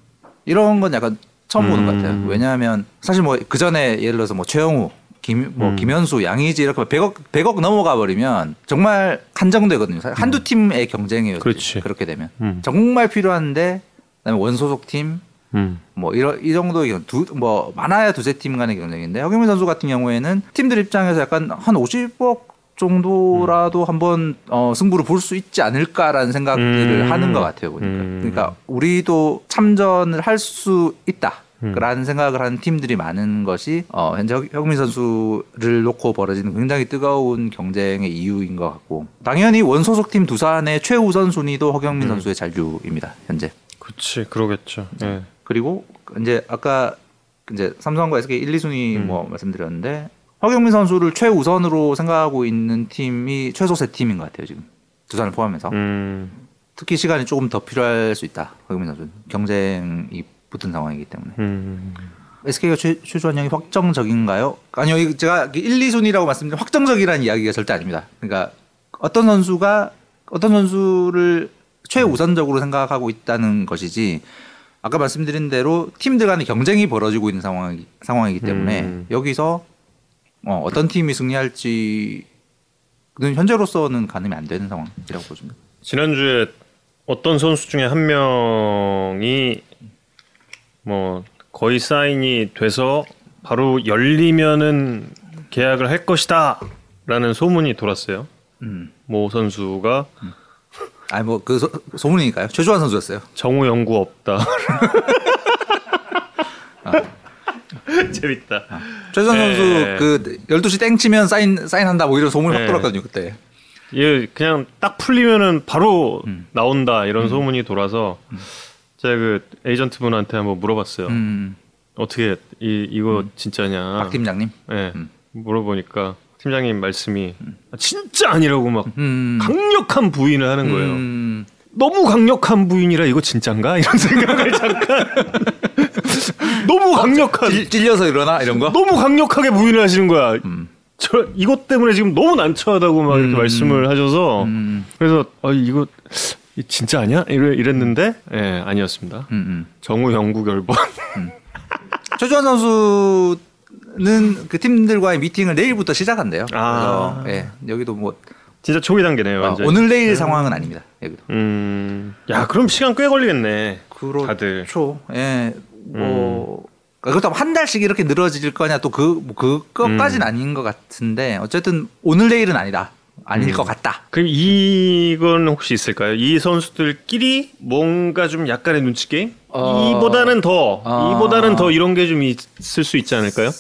이런 건 약간 처음 보는 것 음. 같아요. 왜냐하면 사실 뭐 그 전에 예를 들어서 뭐 최영우, 김, 뭐 음. 김현수, 양의지 이렇게 100억 100억 넘어가 버리면 정말 한정되거든요. 한두 팀의 경쟁이에요. 그렇지. 그렇게 되면 음. 정말 필요한데 그다음에 원소속 팀, 음, 뭐 이런 이 정도의 경- 두, 뭐 많아야 두세 팀 간의 경쟁인데 허경민 선수 같은 경우에는 팀들 입장에서 약간 한 50억 정도라도 한번 어, 승부를 볼 수 있지 않을까라는 생각들을 음. 하는 것 같아요 보니까 음. 그러니까 우리도 참전을 할 수 있다. 음. 라는 생각을 하는 팀들이 많은 것이 어, 현재 허- 허경민 선수를 놓고 벌어지는 굉장히 뜨거운 경쟁의 이유인 것 같고 당연히 원소속 팀 두산의 최우선 순위도 허경민 음. 선수의 잔류입니다 현재 그치, 그러겠죠. 예. 그리고 이제 아까 이제 삼성과 SK 1, 2순위 음. 뭐 말씀드렸는데 허경민 선수를 최우선으로 생각하고 있는 팀이 최소 세 팀인 것 같아요 지금 두산을 포함해서 음, 특히 시간이 조금 더 필요할 수 있다 허경민 선수 는 경쟁이 붙은 상황이기 때문에 음, SK가 최, 최주환 형이 확정적인가요? 아니요 제가 1, 2순위라고 말씀드린 확정적이라는 이야기가 절대 아닙니다 그러니까 어떤 선수가 어떤 선수를 최우선적으로 생각하고 있다는 것이지 아까 말씀드린 대로 팀들 간의 경쟁이 벌어지고 있는 상황이, 상황이기 때문에 음. 여기서 어, 어떤 팀이 승리할지는 현재로서는 가늠이 안 되는 상황이라고 보십니다. 지난주에 어떤 선수 중에 한 명이 뭐 거의 사인이 돼서 바로 열리면은 계약을 할 것이다라는 소문이 돌았어요. 음. 모 선수가 아니 뭐 그 소문이니까요. 최주환 선수였어요. 정우 연구 없다. 재밌다. 최주환 예. 선수 그 12시 땡 치면 사인 사인한다 뭐 이런 소문이 예. 확 돌았거든요, 그때. 예, 그냥 딱 풀리면은 바로 음. 나온다 이런 소문이 돌아서 제가 그 에이전트 분한테 한번 물어봤어요. 음. 어떻게 이 이거 진짜냐? 박 팀장님. 예. 음. 물어보니까 팀장님 말씀이 아, 진짜 아니라고 막 음. 강력한 부인을 하는 거예요. 음. 너무 강력한 부인이라 이거 진짠가 이런 생각을 잠깐 너무 강력한 찔, 찔려서 일어나 이런 거? 너무 강력하게 부인을 하시는 거야. 음. 저 이것 때문에 지금 너무 난처하다고 막 이렇게 음. 말씀을 하셔서 음. 그래서 아 이거 이 진짜 아니야? 이래, 이랬는데 예 아니었습니다. 음. 음. 정우 영구 결번. 최주환 선수는 그 팀들과의 미팅을 내일부터 시작한대요. 아. 그래서 예, 여기도 뭐 진짜 초기 단계네요. 어, 완전. 오늘 내일 상황은 아닙니다. 여기도. 음. 야 그럼 시간 꽤 걸리겠네. 그렇죠. 다들. 예. 뭐 그렇다고 한 달씩 이렇게 늘어질 거냐 또그뭐 그것까지는 아닌 것 같은데 어쨌든 오늘 내일은 아니다. 아닐 음. 것 같다. 그럼 이건 혹시 있을까요? 이 선수들끼리 뭔가 좀 약간의 눈치 게임? 어. 이보다는 더, 아. 이보다는 더 이런 게 좀 있을 수 있지 않을까요?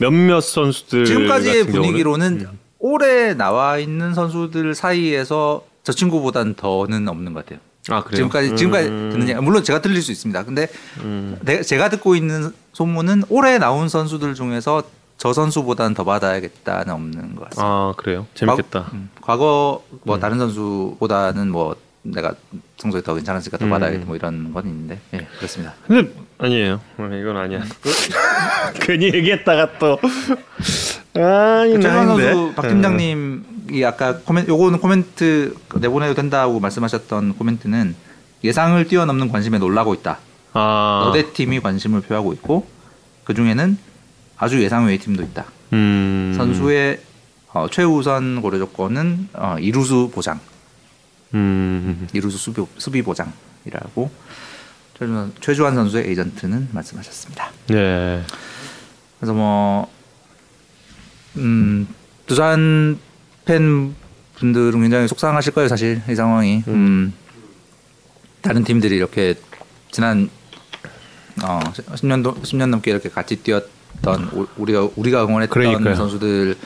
몇몇 선수들 지금까지의? 분위기로는 올해 나와 있는 선수들 사이에서 저 친구보다는 더는 없는 것 같아요. 아 그래요? 지금까지 지금까지 음. 듣는 얘기 물론 제가 틀릴 수 있습니다. 근데 음. 내- 제가 듣고 있는 소문은 올해 나온 선수들 중에서 저 선수보다는 더 받아야겠다는 없는 것 같습니다. 아 그래요? 재밌겠다. 과거, 음, 과거 뭐 다른 선수보다는 뭐 내가 성적이 더 괜찮았으니까 더 음. 받아야겠다 뭐 이런 건 있는데 예 그렇습니다. 근데 아니에요. 어, 이건 아니야. 괜히 얘기했다가 또 아니 최강 나인데. 박 팀장님이 아까 코멘 요거는 코멘트 내보내도 된다고 말씀하셨던 코멘트는 예상을 뛰어넘는 관심에 놀라고 있다. 아, 너대 팀이 관심을 표하고 있고 그 중에는 아주 예상 외의 팀도 있다. 음. 선수의 어, 최우선 고려 조건은 어, 이루수 보장, 음. 이루수 수비, 수비 보장이라고 최주환, 최주환 선수의 에이전트는 말씀하셨습니다. 네. 그래서 뭐 음, 두산 팬 분들은 굉장히 속상하실 거예요, 사실 이 상황이. 음, 다른 팀들이 이렇게 지난 어, 10년 10년 넘게 이렇게 같이 뛰었 던 우- 우리가 우리가 응원했던 그러니까요. 선수들을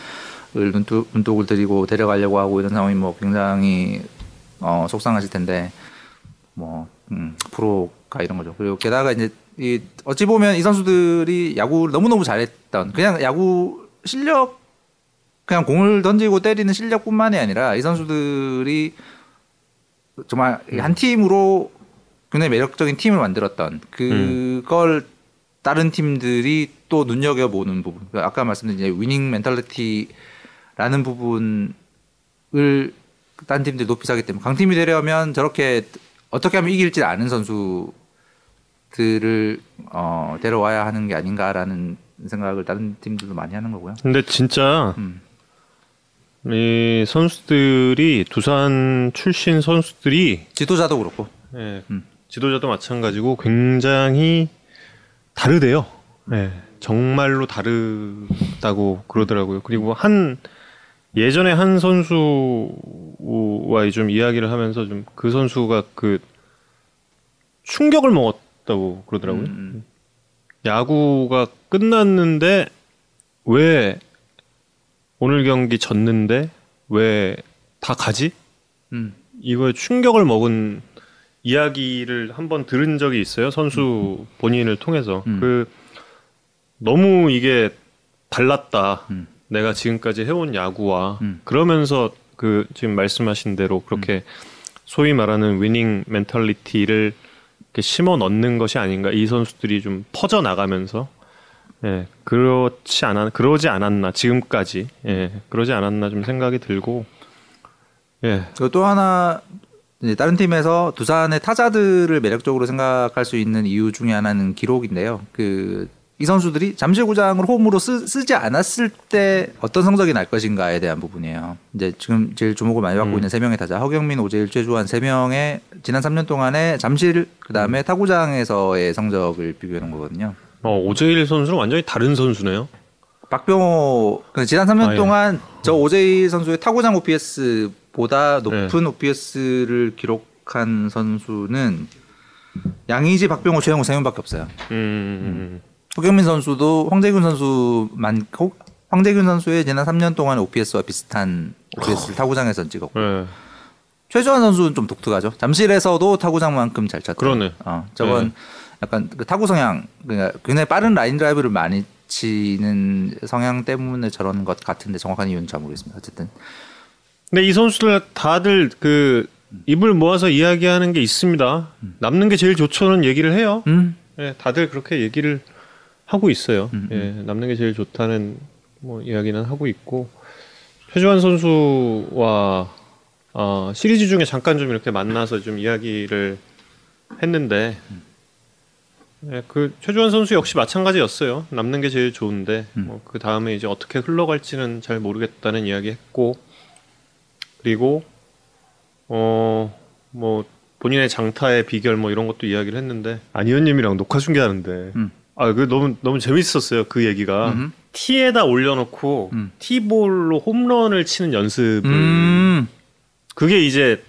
눈독, 눈독을 들이고 데려가려고 하고 이런 상황이 뭐 굉장히 어, 속상하실 텐데 뭐 음, 프로가 이런 거죠. 그리고 게다가 이제 이 어찌 보면 이 선수들이 야구를 너무 너무 잘했던 그냥 야구 실력 그냥 공을 던지고 때리는 실력뿐만이 아니라 이 선수들이 정말 한 팀으로 굉장히 매력적인 팀을 만들었던 그걸 다른 팀들이 또 눈여겨 보는 부분. 그러니까 아까 말씀드린 winning mentality라는 부분을 딴 팀들이 높이 사기 때문에 강팀이 되려면 저렇게 어떻게 하면 이길지 아는 선수들을 어, 데려와야 하는 게 아닌가라는 생각을 다른 팀들도 많이 하는 거고요. 근데 진짜 음. 이 선수들이 두산 출신 선수들이 지도자도 그렇고. 예, 음. 지도자도 마찬가지고 굉장히 다르대요. 예, 정말로 다르다고 그러더라고요. 그리고 한 예전에 한 선수와 좀 이야기를 하면서 좀 그 선수가 그 충격을 먹었다고 그러더라고요. 음, 야구가 끝났는데 왜 오늘 경기 졌는데 왜 다 가지? 음. 이거에 충격을 먹은 이야기를 한번 들은 적이 있어요. 선수 본인을 통해서. 음. 그 너무 이게 달랐다. 음. 내가 지금까지 해온 야구와 음. 그러면서 그 지금 말씀하신 대로 그렇게 소위 말하는 winning mentality를 이렇게 심어 넣는 것이 아닌가 이 선수들이 좀 퍼져 나가면서 예 그렇지 않았 그러지 않았나 지금까지 예 그러지 않았나 좀 생각이 들고 예 그리고 또 하나 이제 다른 팀에서 두산의 타자들을 매력적으로 생각할 수 있는 이유 중에 하나는 기록인데요. 그 이 선수들이 잠실구장을 홈으로 쓰, 쓰지 않았을 때 어떤 성적이 날 것인가에 대한 부분이에요. 이제 지금 제일 주목을 많이 받고 음. 있는 세 명의 타자 허경민, 오재일, 최주환 세 명의 지난 3년 동안의 잠실 그다음에 타구장에서의 성적을 비교해 놓은 거거든요. 어, 오재일 선수는 완전히 다른 선수네요. 박병호 그 지난 3년 아, 예. 동안 저 오재일 선수의 타구장 OPS보다 높은 OPS를 기록한 선수는 양의지, 박병호, 최영우 세 명밖에 없어요. 음, 허경민 선수도 황재균 선수 많고 황재균 선수의 지난 3년 동안 OPS와 비슷한 OPS를 타구장에서 찍었고 예. 최주환 선수는 좀 독특하죠. 잠실에서도 타구장만큼 잘 쳤다. 그러네. 어, 저번 네. 약간 그 타구 성향 그러니까 굉장히 빠른 라인 드라이브를 많이 치는 성향 때문에 저런 것 같은데 정확한 이유는 잘 모르겠습니다. 어쨌든 근데 이 선수들 다들 그 입을 모아서 이야기하는 게 있습니다. 남는 게 제일 좋죠는 얘기를 해요. 음, 예, 다들 그렇게 얘기를 하고 있어요. 음, 예, 남는 게 제일 좋다는 뭐 이야기는 하고 있고 최주환 선수와 어, 시리즈 중에 잠깐 좀 이렇게 만나서 좀 이야기를 했는데 예, 그 최주환 선수 역시 마찬가지였어요. 남는 게 제일 좋은데 음. 뭐 그 다음에 이제 어떻게 흘러갈지는 잘 모르겠다는 이야기했고 그리고 어 뭐 본인의 장타의 비결 뭐 이런 것도 이야기를 했는데 안희연님이랑 녹화 중계하는데 음. 아그 너무 너무 재밌었어요 그 얘기가 음흠. 티에다 올려놓고 음. 티볼로 홈런을 치는 연습을 음, 그게 이제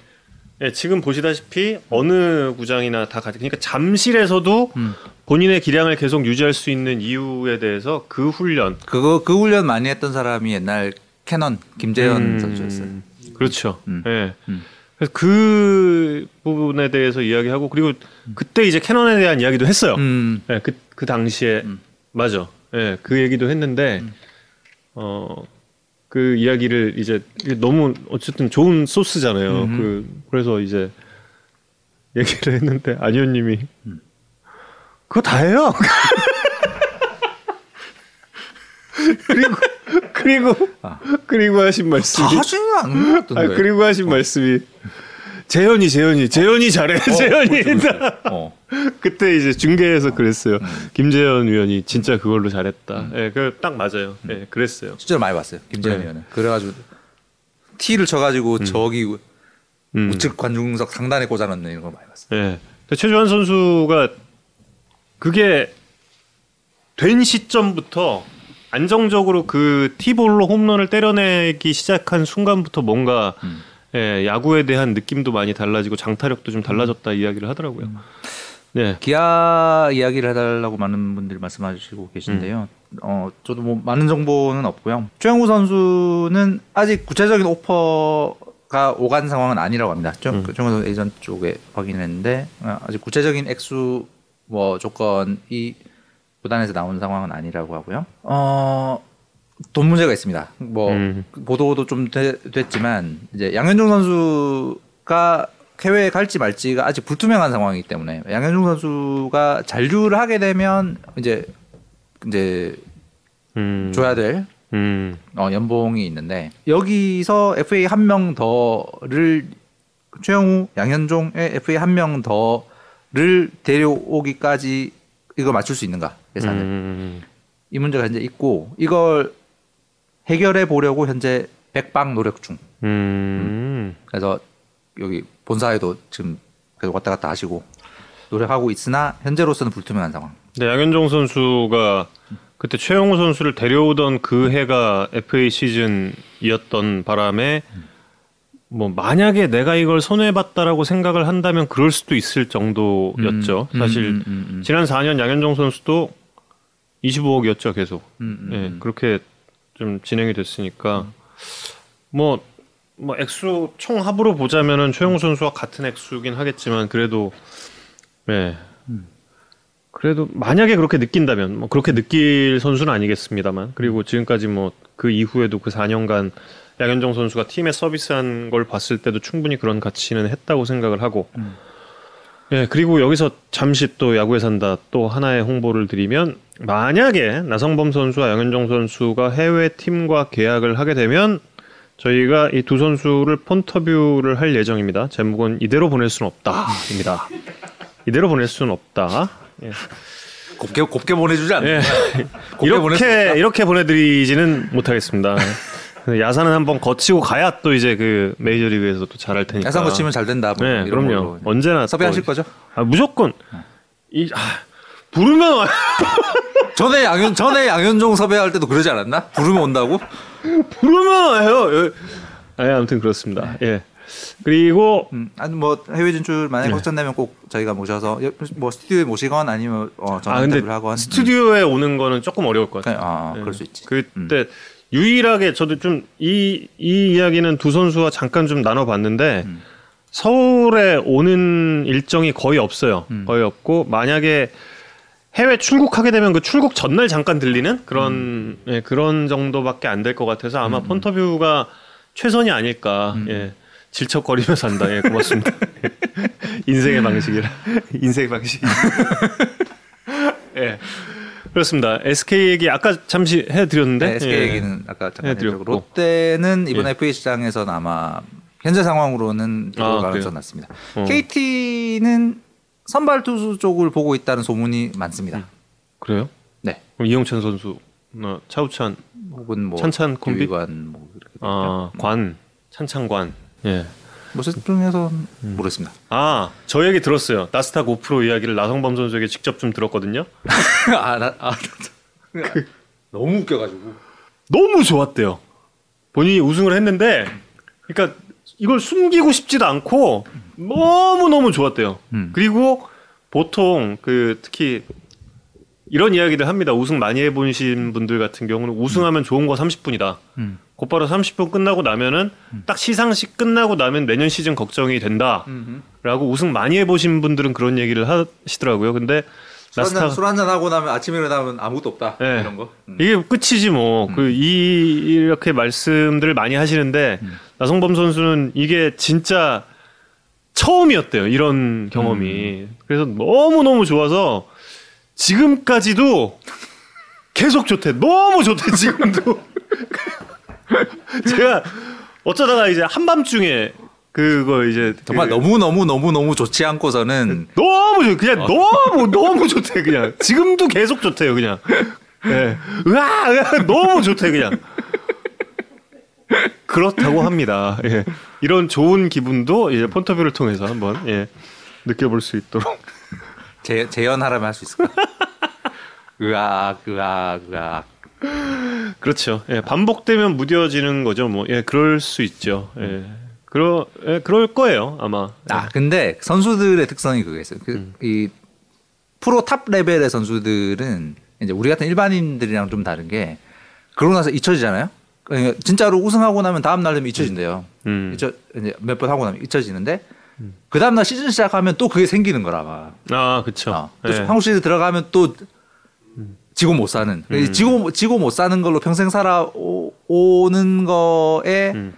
예, 지금 보시다시피 어느 구장이나 다 가지 그러니까 잠실에서도 음. 본인의 기량을 계속 유지할 수 있는 이유에 대해서 그 훈련 그거 그 훈련 많이 했던 사람이 옛날 캐넌 김재현 음, 선수였어요. 그렇죠. 음. 예. 음. 그래서 그 부분에 대해서 이야기하고 그리고 그때 이제 캐논에 대한 이야기도 했어요. 음, 예, 그, 그 당시에 음. 맞아. 예, 그 얘기도 했는데 어. 그 이야기를 이제 너무 어쨌든 좋은 소스잖아요. 음흠. 그 그래서 이제 얘기를 했는데 안희원님이 음. 그거 다 해요. 그리고 그리고 아. 그리고 하신 말씀이 다 하지는 않는 것아 같던데. 그리고 하신 말씀이 재현이 재현이 재현이 잘해 재현이 어, 그때 이제 중계에서 그랬어요 음. 김재현 위원이 진짜 그걸로 잘했다 예그딱 맞아요 예 그랬어요 실제로 많이 봤어요. 김재현 네. 의원은. 그래가지고 티를 쳐가지고 저기 음. 우측 관중석 상단에 꽂아놓는 이런 걸 많이 봤어요. 예 최주환 선수가 그게 된 시점부터 안정적으로 그 티볼로 홈런을 때려내기 시작한 순간부터 뭔가 음. 예, 야구에 대한 느낌도 많이 달라지고 장타력도 좀 달라졌다 이야기를 하더라고요. 음. 네. 기아 이야기를 해달라고 많은 분들이 말씀하시고 계신데요. 음. 어, 저도 뭐 많은 정보는 없고요. 최영우 선수는 아직 구체적인 오퍼가 오간 상황은 아니라고 합니다. 최- 음. 최영우 선수 에이전 쪽에 확인했는데 어, 아직 구체적인 액수 뭐 조건이 구단에서 나온 상황은 아니라고 하고요. 어, 돈 문제가 있습니다. 뭐 음. 보도도 좀 되- 됐지만 이제 양현종 선수가 해외에 갈지 말지가 아직 불투명한 상황이기 때문에 양현종 선수가 잔류를 하게 되면 이제 이제 음. 줘야 될 음. 어, 연봉이 있는데 여기서 FA 한 명 더를 최영우, 양현종의 FA 한 명 더를 데려오기까지 이거 맞출 수 있는가 예산을 음. 이 문제가 현재 있고 이걸 해결해 보려고 현재 백방 노력 중. 음. 그래서 여기 본사에도 지금 계속 왔다 갔다 하시고 노력하고 있으나 현재로서는 불투명한 상황. 네, 양현종 선수가 그때 최영우 선수를 데려오던 그 해가 FA 시즌이었던 바람에 뭐 만약에 내가 이걸 손해봤다라고 생각을 한다면 그럴 수도 있을 정도였죠. 음, 사실 음, 음, 음, 지난 4년 양현종 선수도 25억이었죠, 계속. 음, 음, 예, 음. 그렇게 좀 진행이 됐으니까 뭐, 뭐 액수 총 합으로 보자면은 최영우 선수와 같은 액수긴 하겠지만 그래도 예. 그래도 만약에 그렇게 느낀다면 뭐 그렇게 느낄 선수는 아니겠습니다만 그리고 지금까지 뭐 그 이후에도 그 4년간 양현종 선수가 팀에 서비스한 걸 봤을 때도 충분히 그런 가치는 했다고 생각을 하고 음. 예 그리고 여기서 잠시 또 야구에 산다 또 하나의 홍보를 드리면 만약에 나성범 선수와 양현종 선수가 해외 팀과 계약을 하게 되면 저희가 이 두 선수를 폰터뷰를 할 예정입니다. 제목은 이대로 보낼 수는 없다입니다. 이대로 보낼 수는 없다. 예. 곱게 곱게 보내주지 않나? 예. 이렇게 이렇게 보내드리지는 못하겠습니다. 야산은 한번 거치고 가야 또 이제 그 메이저리그에서 또 잘할 테니까. 야상 거치면 잘 된다. 뭐 네, 그럼요. 걸로. 언제나 섭외하실 또- 거죠? 아, 무조건 이 아, 부르면 와요. 전에 양현 전에 양현종 섭외할 때도 그러지 않았나? 부르면 온다고? 부르면 와요. 예. 아, 아무튼 그렇습니다. 예. 그리고 음, 아니 뭐 해외 진출 만약 에 네. 확정되면 꼭 저희가 모셔서 여- 뭐 스튜디오에 모시건 아니면 어, 전화 아 인터뷰를 하건 스튜디오에 오는 거는 조금 어려울 것 음. 같아요. 아, 네. 그럴 수 있지. 그때 유일하게 저도 좀이이 이야기는 두 선수와 잠깐 좀 나눠봤는데 음. 서울에 오는 일정이 거의 없어요. 음. 거의 없고 만약에 해외 출국하게 되면 그 출국 전날 잠깐 들리는 그런 음. 예, 그런 정도밖에 안 될 것 같아서 아마 폰터뷰가 최선이 아닐까. 음. 예. 질척거리며 산다. 예, 고맙습니다. 인생의 방식이라. 인생의 방식. 예. 그렇습니다. SK 얘기 아까 잠시 해드렸는데. 네, SK 예. 얘기는 아까 잠깐 해드렸고. 롯데는 이번 예. FA 시장에서는 아마 현재 상황으로는 아, 가능성 그래요? 낮습니다. 어. KT는 선발 투수 쪽을 보고 있다는 소문이 많습니다. 그래요? 네. 그럼 이영찬 선수, 나 차우찬, 혹은 뭐 찬찬 콤비? 뭐 이렇게 아 관, 찬찬관. 예. 뭐셋 중에서 음. 모르겠습니다. 아, 저 얘기 들었어요. 나스타 고프로 이야기를 나성범 선수에게 직접 좀 들었거든요. 아, 나, 아, 그, 너무 웃겨가지고. 너무 좋았대요. 본인이 우승을 했는데, 그러니까 이걸 숨기고 싶지도 않고 너무 너무 좋았대요. 음. 그리고 보통 그 특히 이런 이야기들 합니다. 우승 많이 해보신 분들 같은 경우는 우승하면 좋은 거 30분이다. 음. 곧바로 30분 끝나고 나면은 딱 시상식 끝나고 나면 내년 시즌 걱정이 된다. 음. 라고 우승 많이 해보신 분들은 그런 얘기를 하시더라고요. 근데 술 나스타 술 한잔 하고 나면 아침에 일어나면 아무것도 없다. 네. 이런 거. 음. 이게 끝이지 뭐. 그이 이렇게 말씀들을 많이 하시는데 음. 나성범 선수는 이게 진짜 처음이었대요. 이런 경험이. 음. 그래서 너무 너무 좋아서 지금까지도 계속 좋대. 너무 좋대 지금도. 제가 어쩌다가 이제 한밤중에 그거 이제 정말 그 너무 너무 너무 너무 좋지 않고서는 너무 좋 어. 그냥 너무 너무 좋대 그냥. 지금도 계속 좋대요 그냥. 예. 으아, 으아 너무 좋대 그냥. 그렇다고 합니다. 예. 이런 좋은 기분도 이제 폰터뷰를 통해서 한번 예 느껴볼 수 있도록. 재, 재연하라면 할 수 있을 거야. 으악 으악 으악. 그렇죠 예 반복되면 무뎌지는 거죠 뭐 예 그럴 수 있죠 예 그러 예 그럴 거예요 아마 아 근데 선수들의 특성이 그게 있어요. 그, 음. 이 프로 top level의 선수들은 이제 우리 같은 일반인들이랑 좀 다른 게 그러고 나서 잊혀지잖아요. 그러니까 진짜로 우승하고 나면 다음 날 되면 잊혀진대요. 음. 잊혀 이제 몇 번 하고 나면 잊혀지는데 그 다음 날 시즌 시작하면 또 그게 생기는 거라 봐. 아 그렇죠 어. 또 한국 시리즈 들어가면 또 지고 못 사는 음. 지고 지고 못 사는 걸로 평생 살아오는 거에 음.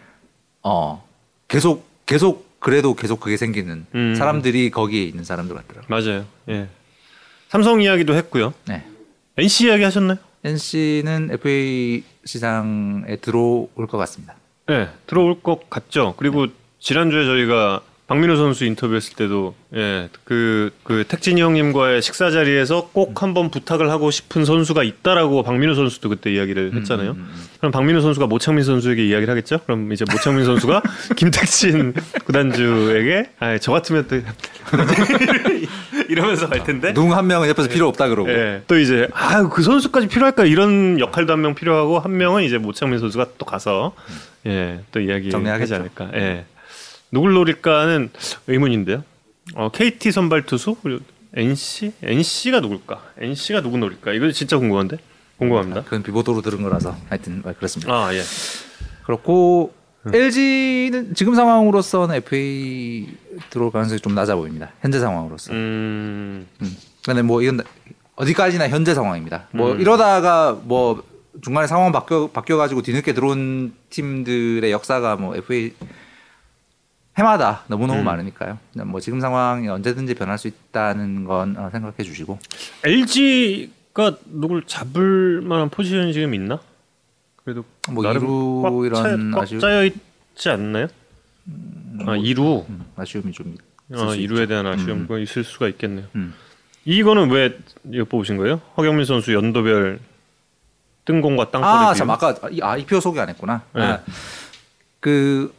어 계속 계속 그래도 계속 그게 생기는 음. 사람들이 거기에 있는 사람들 같더라고. 맞아요 예 삼성 이야기도 했고요 네. NC 이야기 하셨나요? NC는 FA 시장에 들어올 것 같습니다. 네, 들어올 것 같죠. 그리고 지난주에 저희가 박민호 선수 인터뷰했을 때도 예, 그, 그 택진이 형님과의 식사 자리에서 꼭 한번 부탁을 하고 싶은 선수가 있다라고 박민호 선수도 그때 이야기를 했잖아요. 음, 음, 음. 그럼 박민호 선수가 모창민 선수에게 이야기를 하겠죠? 그럼 이제 모창민 선수가 김택진 구단주에게 아, 저 같으면 또 이러면서 갈 텐데. 누군 한 명은 옆에서 필요 없다 그러고. 예. 또 이제 아 그 선수까지 필요할까 이런 역할도 한 명 필요하고 한 명은 이제 모창민 선수가 또 가서 예 또 이야기 하지 정리하겠죠. 않을까. 예. 누굴 노릴까는 의문인데요. 어, KT 선발 투수 그리고 NC NC가 누굴까? NC가 누구 노릴까? 이거 진짜 궁금한데 궁금합니다. 그건 비보도로 들은 거라서 하여튼 뭐 그렇습니다. 아 예. 그렇고 LG는 지금 상황으로서는 FA 들어올 가능성이 좀 낮아 보입니다. 현재 상황으로서. 음 음. 근데 뭐 이건 어디까지나 현재 상황입니다. 뭐 음. 이러다가 뭐 중간에 상황 바뀌어 바뀌어 가지고 뒤늦게 들어온 팀들의 역사가 뭐 FA 해마다 너무 너무 음. 많으니까요. 뭐 지금 상황이 언제든지 변할 수 있다는 건 어, 생각해 주시고. LG가 누굴 잡을 만한 포지션이 지금 있나? 그래도 뭐 나름 꽉 이런 차, 꽉 아쉬움- 짜여 있지 않나요? 아 이루 음, 아쉬움이 좀 아, 수 이루에. 대한 아쉬움 음. 가 있을 수가 있겠네요. 음. 이거는 왜 이거 뽑으신 거예요? 허경민 선수 연도별 뜬공과 땅볼의 아, 비율. 참 아까 이- 아, 이 표 소개 안 했구나. 네. 아, 그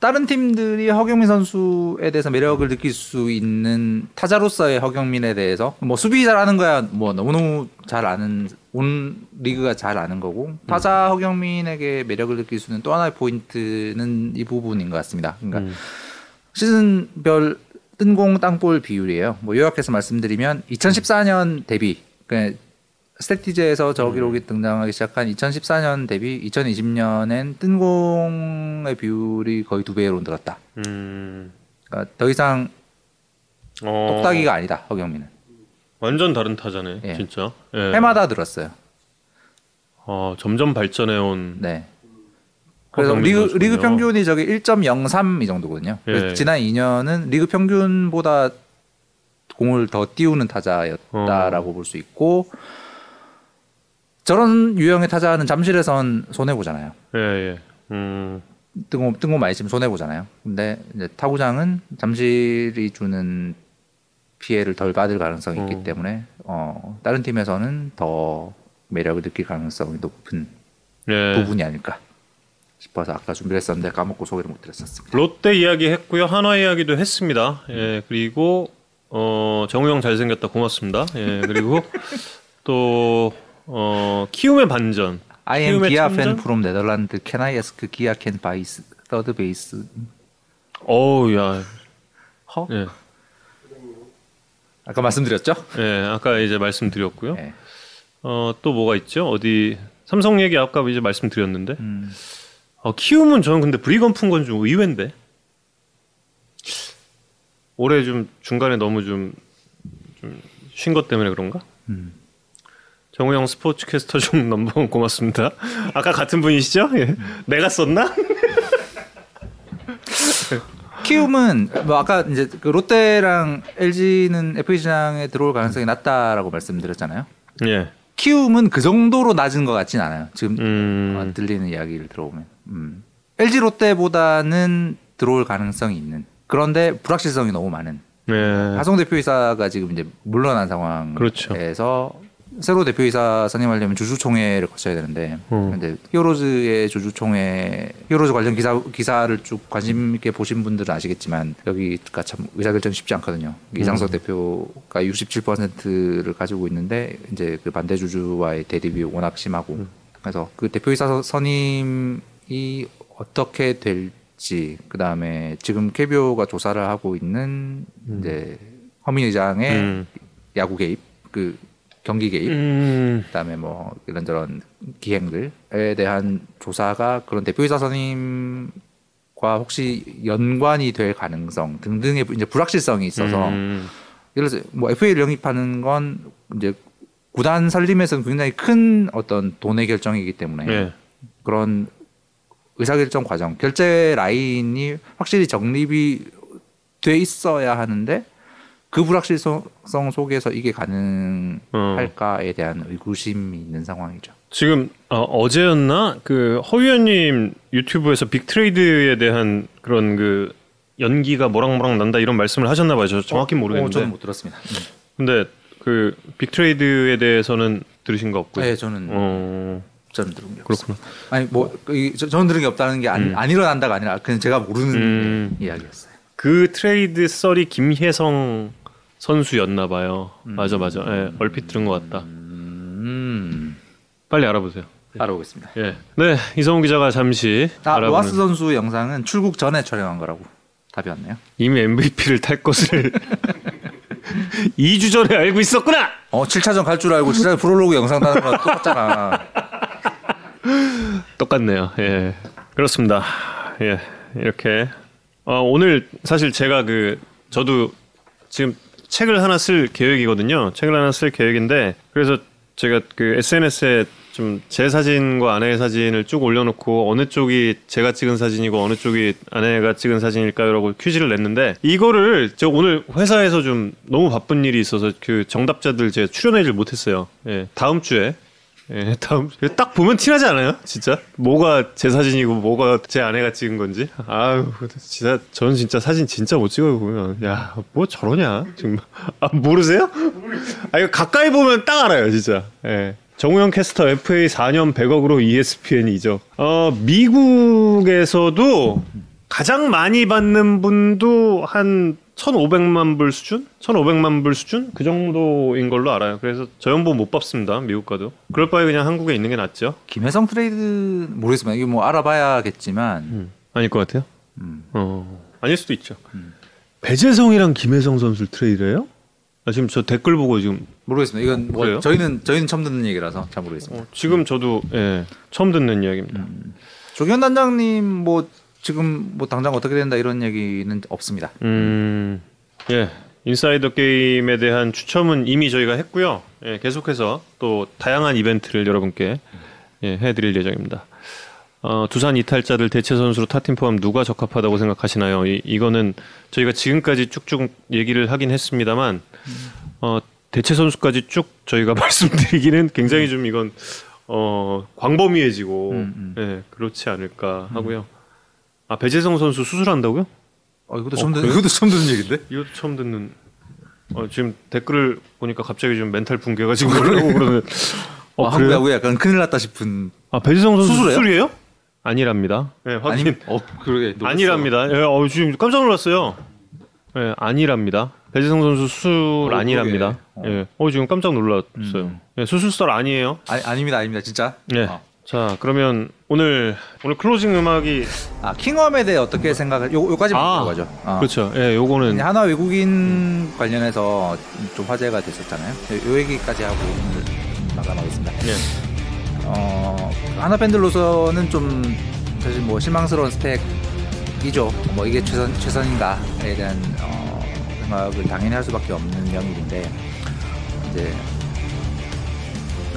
다른 팀들이 허경민 선수에 대해서 매력을 느낄 수 있는 타자로서의 허경민에 대해서 뭐 수비 잘하는 거야 뭐 너무너무 잘 아는 온 리그가 잘 아는 거고 타자 허경민에게 매력을 느낄 수 있는 또 하나의 포인트는 이 부분인 것 같습니다. 그러니까 음. 시즌별 뜬공 땅볼 비율이에요. 뭐 요약해서 말씀드리면 2014년 대비 그러니까 스태티즈에서 저 기록이 등장하기 시작한 2014년 대비 2020년엔 뜬공의 비율이 거의 두 배로 늘었다. 음. 그러니까 더 이상 어, 똑딱이가 아니다 허경민은 완전 다른 타자네, 예. 진짜. 예. 해마다 늘었어요. 어, 점점 발전해 온. 네. 그래서 리그 선수군요. 리그 평균이 저기 1.03 이 정도거든요. 예. 지난 2년은 리그 평균보다 공을 더 띄우는 타자였다라고 어. 볼수 있고 저런 유형의 타자는 잠실에선 손해 보잖아요. 예, 예. 음. 뜬공 뜬공 많이 치면 손해 보잖아요. 근데 이제 타구장은 잠실이 주는 피해를 덜 받을 가능성이 있기 어. 때문에 어, 다른 팀에서는 더 매력을 느낄 가능성이 높은 예. 부분이 아닐까 싶어서 아까 준비를 했었는데 까먹고 소개를 못 드렸었습니다. 롯데 이야기 했고요. 한화 이야기도 했습니다. 예, 그리고 어, 정우 형 잘생겼다 고맙습니다. 예, 그리고 또 어, 키움의 반전. I am Gia fan from Netherlands. Can I ask Gia can buy third base? 어우, 야. 허? 예. 아까 말씀드렸죠? 예, 아까 이제 말씀드렸고요. 네. 어, 또 뭐가 있죠? 어디 삼성 얘기 아까 이제 말씀드렸는데. 음, 어, 키움은 저는 근데 브리건 푼 건 좀 의외인데. 올해 좀 중간에 너무 좀쉰것 때문에 그런가? 음. 정우영 스포츠 캐스터 중 넘버원 고맙습니다. 아까 같은 분이시죠? 예. 내가 썼나? 키움은 뭐 아까 이제 그 롯데랑 LG는 FA 시장에 들어올 가능성이 낮다라고 말씀드렸잖아요. 예. 키움은 그 정도로 낮은 것 같진 않아요. 지금 음. 어, 들리는 이야기를 들어보면 음. LG 롯데보다는 들어올 가능성이 있는 그런데 불확실성이 너무 많은 예. 하성 대표이사가 지금 이제 물러난 상황에서 그렇죠. 새로 대표이사 선임하려면 주주총회를 거쳐야 되는데 음. 근데 히어로즈의 주주총회 히어로즈 관련 기사 기사를 쭉 관심 있게 보신 분들은 아시겠지만 여기가 참 의사결정이 쉽지 않거든요. 이장석 대표가 67%를 가지고 있는데 이제 그 반대 주주와의 대립이 워낙 심하고 그래서 그 대표이사 선임이 어떻게 될지 그 다음에 지금 KBO가 조사를 하고 있는 이제 허민 의장의 음. 야구 개입 그 경기 개입 음. 그다음에 뭐 이런저런 기행들에 대한 조사가 그런 대표이사 선임과 혹시 연관이 될 가능성 등등의 이제 불확실성이 있어서 음. 예를 들어서 뭐 FA를 영입하는 건 이제 구단 살림에서는 굉장히 큰 어떤 돈의 결정이기 때문에 예. 그런 의사결정 과정 결제 라인이 확실히 정립이 돼 있어야 하는데 그 불확실성 속에서 이게 가능할까에 대한 의구심이 있는 상황이죠. 지금 어, 제였나그 허위원님 유튜브에서 빅트레이드에 대한 그런 그 연기가 모락모락 난다 이런 말씀을 하셨나 봐요. 저 정확히 어, 모르겠는데. 저는 못 들었습니다. 음. 근데 그 big trade에 대해서는 들으신 거 없고요. 네, 저는 어, 저는 들은 게. 그렇구나. 아니 뭐 이- 저- 저는 들은 게 없다는 게 안 음. 안 일어난다가 아니라 그냥 제가 모르는 음. 이야기였어요. 그 트레이드 썰이 김혜성 선수였나 봐요. 음. 맞아 맞아. 예, 얼핏 들은 것 같다. 음, 빨리 알아보세요. 알아보겠습니다. 예. 네, 이성훈 기자가 잠시 아, 알아보는 로하스 선수 영상은 출국 전에 촬영한 거라고 답이 왔네요. 이미 MVP를 탈 것을 2주 전에 알고 있었구나. 어, 7차전 갈 줄 알고 7차전 프롤로그 영상 따는 거랑 똑같잖아. 똑같네요. 예. 그렇습니다. 예. 이렇게 어, 오늘 사실 제가 그 저도 지금 책을 하나 쓸 계획이거든요. 책을 하나 쓸 계획인데 그래서 제가 그 SNS에 좀 제 사진과 아내의 사진을 쭉 올려놓고 어느 쪽이 제가 찍은 사진이고 어느 쪽이 아내가 찍은 사진일까요라고 퀴즈를 냈는데 이거를 제가 오늘 회사에서 좀 너무 바쁜 일이 있어서 그 정답자들 제가 출연하지를 못했어요. 예, 다음 주에 예, 다음 딱 보면 티나지 않아요? 진짜 뭐가 제 사진이고 뭐가 제 아내가 찍은 건지. 아유, 진짜 저는 진짜 사진 진짜 못 찍어요 보면. 야, 뭐 저러냐 정말. 아 모르세요? 아 이거 가까이 보면 딱 알아요, 진짜. 예. 정우영 캐스터 FA 4년 100억으로 E ESPN 이적. 어 미국에서도 가장 많이 받는 분도 한 1,500만 불 수준? 1,500만 불 수준? 그 정도인 걸로 알아요. 그래서 저 연봉 못 받습니다. 미국 가도. 그럴 바에 그냥 한국에 있는 게 낫죠. 김혜성 트레이드 모르겠습니다. 이거 뭐 알아봐야겠지만 음. 아닐 것 같아요. 음. 어, 아닐 수도 있죠. 음. 배재성이랑 김혜성 선수를 트레이드해요? 아, 지금 저 댓글 보고 지금 모르겠습니다. 이건 뭐 그래요? 저희는 저희는 처음 듣는 얘기라서 잘 모르겠습니다. 어, 지금 저도 예, 처음 듣는 이야기입니다. 조기현 단장님 뭐 지금 뭐 당장 어떻게 된다 이런 얘기는 없습니다. 음, 예. 인사이더 게임에 대한 추첨은 이미 저희가 했고요. 예, 계속해서 또 다양한 이벤트를 여러분께 예, 해드릴 예정입니다. 어, 두산 이탈자들 대체 선수로 타팀 포함 누가 적합하다고 생각하시나요? 이, 이거는 저희가 지금까지 쭉쭉 얘기를 하긴 했습니다만 어, 대체 선수까지 쭉 저희가 말씀드리기는 굉장히 좀 이건 어, 광범위해지고 음, 음. 예, 그렇지 않을까 하고요. 아 배재성 선수 수술한다고요? 어, 이것도 어, 처음 듣 그래요? 이것도 처음 듣는 얘기인데. 이것도 처음 듣는. 어, 지금 댓글을 보니까 갑자기 좀 멘탈 붕괴가 지금 그러고 그러는. 어, 어, 한국 그래요? 야구에 약간 큰일 났다 싶은 아 배지성 선수 수술해요? 수술이에요? 아니랍니다. 네, 확인. 아니 어 그러게 놀랐어. 아니랍니다. 예, 어, 지금 깜짝 놀랐어요. 예, 아니랍니다. 배지성 선수 수술 어, 아니랍니다. 그러게. 예, 어 지금 깜짝 놀랐어요. 음. 예, 수술설 아니에요. 아니, 아닙니다 아닙니다 진짜. 예. 어. 자 그러면 오늘 오늘 클로징 음악이 아 킹웜에 대해 어떻게 생각을 요 요까지 아, 물어보죠. 어. 그렇죠. 예, 요거는 한화 외국인 관련해서 좀 화제가 됐었잖아요. 요 얘기까지 하고 오늘 마감하겠습니다. 예. 어, 하나 팬들로서는 좀 사실 뭐 실망스러운 스펙이죠. 뭐 이게 최선 최선인가에 대한 어, 생각을 당연히 할 수밖에 없는 영역인데 이제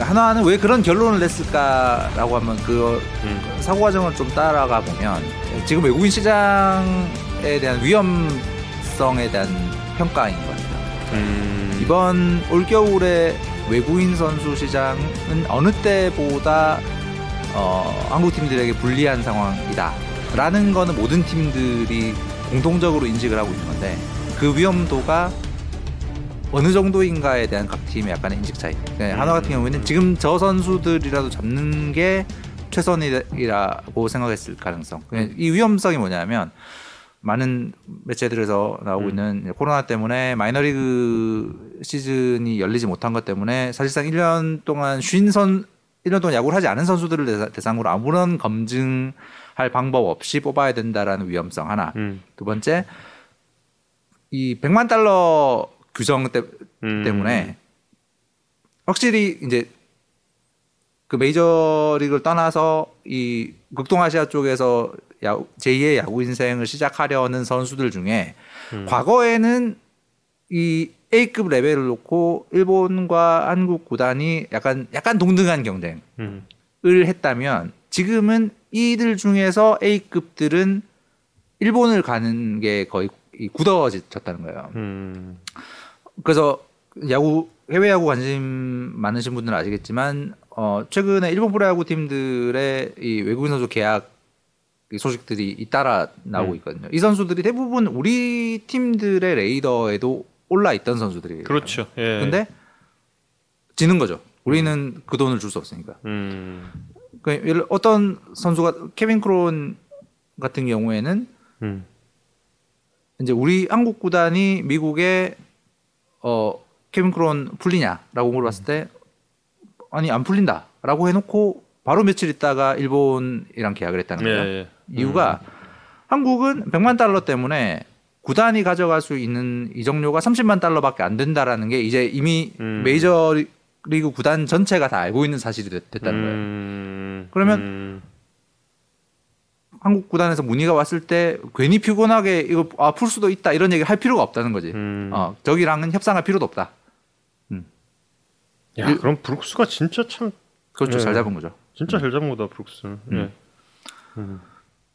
하나는 왜 그런 결론을 냈을까라고 하면 그 음. 사고 과정을 좀 따라가 보면 지금 외국인 시장에 대한 위험성에 대한 평가인 것 같아요. 음, 이번 올겨울에 외국인 선수 시장은 어느 때보다 어, 한국 팀들에게 불리한 상황이다. 라는 거는 모든 팀들이 공동적으로 인식을 하고 있는 건데 그 위험도가 어느 정도인가에 대한 각 팀의 약간의 인식 차이. 네, 한화 같은 경우에는 지금 저 선수들이라도 잡는 게 최선이라고 생각했을 가능성. 그냥 이 위험성이 뭐냐면 많은 매체들에서 나오고 있는 이제 코로나 때문에 마이너리그 시즌이 열리지 못한 것 때문에 사실상 1년 동안 쉰 선, 1년 동안 야구를 하지 않은 선수들을 대상으로 아무런 검증할 방법 없이 뽑아야 된다라는 위험성 하나. 음, 두 번째, 이 100만 달러 규정 때, 음. 때문에 확실히 이제 그 메이저리그를 떠나서 이 극동아시아 쪽에서 야구, 제2의 야구 인생을 시작하려는 선수들 중에 음. 과거에는 이 A급 레벨을 놓고 일본과 한국 구단이 약간 약간 동등한 경쟁을 음, 했다면 지금은 이들 중에서 A급들은 일본을 가는 게 거의 이 굳어졌다는 거예요. 음, 그래서 야구 해외 야구 관심 많으신 분들은 아시겠지만 어 최근에 일본 프로야구 팀들의 이 외국인 선수 계약 이 소식들이 잇따라 나오고 음. 있거든요. 이 선수들이 대부분 우리 팀들의 레이더에도 올라 있던 선수들이에요. 그렇죠. 예. 근데 지는 거죠. 우리는 그 돈을 줄 수 없으니까. 음, 그 예를 어떤 선수가 케빈 크론 같은 경우에는 음, 이제 우리 한국 구단이 미국에 어 케빈 크론 풀리냐라고 물어봤을 때 아니 안 풀린다라고 해놓고 바로 며칠 있다가 일본이랑 계약을 했다는 예, 거예요. 예. 이유가 한국은 100만 달러 때문에 구단이 가져갈 수 있는 이적료가 30만 달러밖에 안 된다라는 게 이제 이미 음. 메이저 리그 구단 전체가 다 알고 있는 사실이 됐, 다는 거예요. 음, 그러면 음, 한국 구단에서 문의가 왔을 때 괜히 피곤하게 이거 아, 풀 수도 있다 이런 얘기를 할 필요가 없다는 거지. 음. 어, 저기랑은 협상할 필요도 없다. 야, 일- 그럼 브룩스가 진짜 참 그렇죠. 네. 잘 잡은 거죠. 진짜 잘 잡은 거다 브룩스는. 예.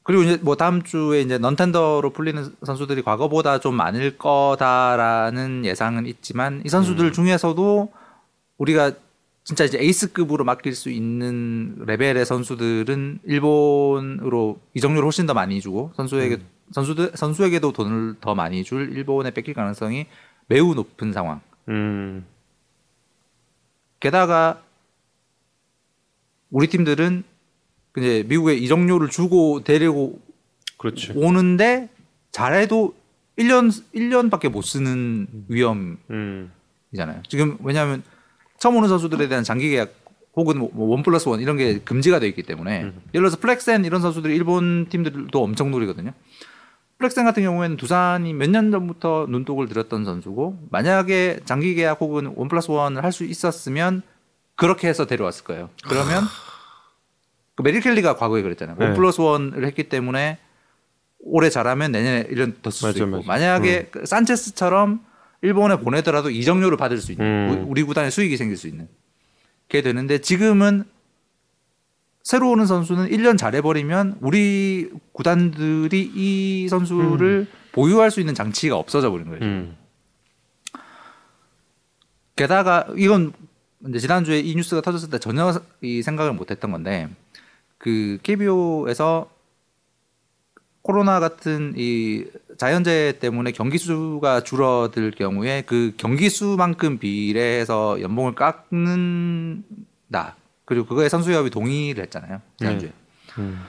그리고 이제 뭐 다음 주에 이제 넌텐더로 풀리는 선수들이 과거보다 좀 많을 거다라는 예상은 있지만 이 선수들 중에서도 우리가 진짜 이제 에이스급으로 맡길 수 있는 레벨의 선수들은 일본으로 이적료를 훨씬 더 많이 주고 선수에게 선수들 선수에게도 돈을 더 많이 줄 일본에 뺏길 가능성이 매우 높은 상황. 음, 게다가 우리 팀들은 이제 미국에 이적료를 주고 데리고 그렇지. 오는데 잘해도 1년 1년밖에 못 쓰는 위험이잖아요. 음. 지금 왜냐하면 처음 오는 선수들에 대한 장기 계약 혹은 뭐 one plus one 이런 게 금지가 돼 있기 때문에 음. 예를 들어서 플렉센 이런 선수들이 일본 팀들도 엄청 노리거든요. 플렉센 같은 경우에는 두산이 몇 년 전부터 눈독을 들였던 선수고 만약에 장기 계약 혹은 one plus one을 할 수 있었으면 그렇게 해서 데려왔을 거예요. 그러면 그 메릴 켈리가 과거에 그랬잖아요. one 네. plus one을 했기 때문에 올해 잘하면 내년에 1년 더 쓸 수 있고 맞아. 만약에 그 산체스처럼 일본에 보내더라도 이적료를 받을 수 있는 음. 우- 우리 구단에 수익이 생길 수 있는 게 되는데 지금은 새로 오는 선수는 1년 잘해버리면 우리 구단들이 이 선수를 보유할 수 있는 장치가 없어져 버린 거예요. 음. 게다가 이건 이제 지난주에 이 뉴스가 터졌을 때 전혀 이 생각을 못했던 건데 그 KBO에서 코로나 같은 이 자연재해 때문에 경기 수가 줄어들 경우에 그 경기 수만큼 비례해서 연봉을 깎는다. 그리고 그거에 선수협이 동의를 했잖아요. 지난주에. 음.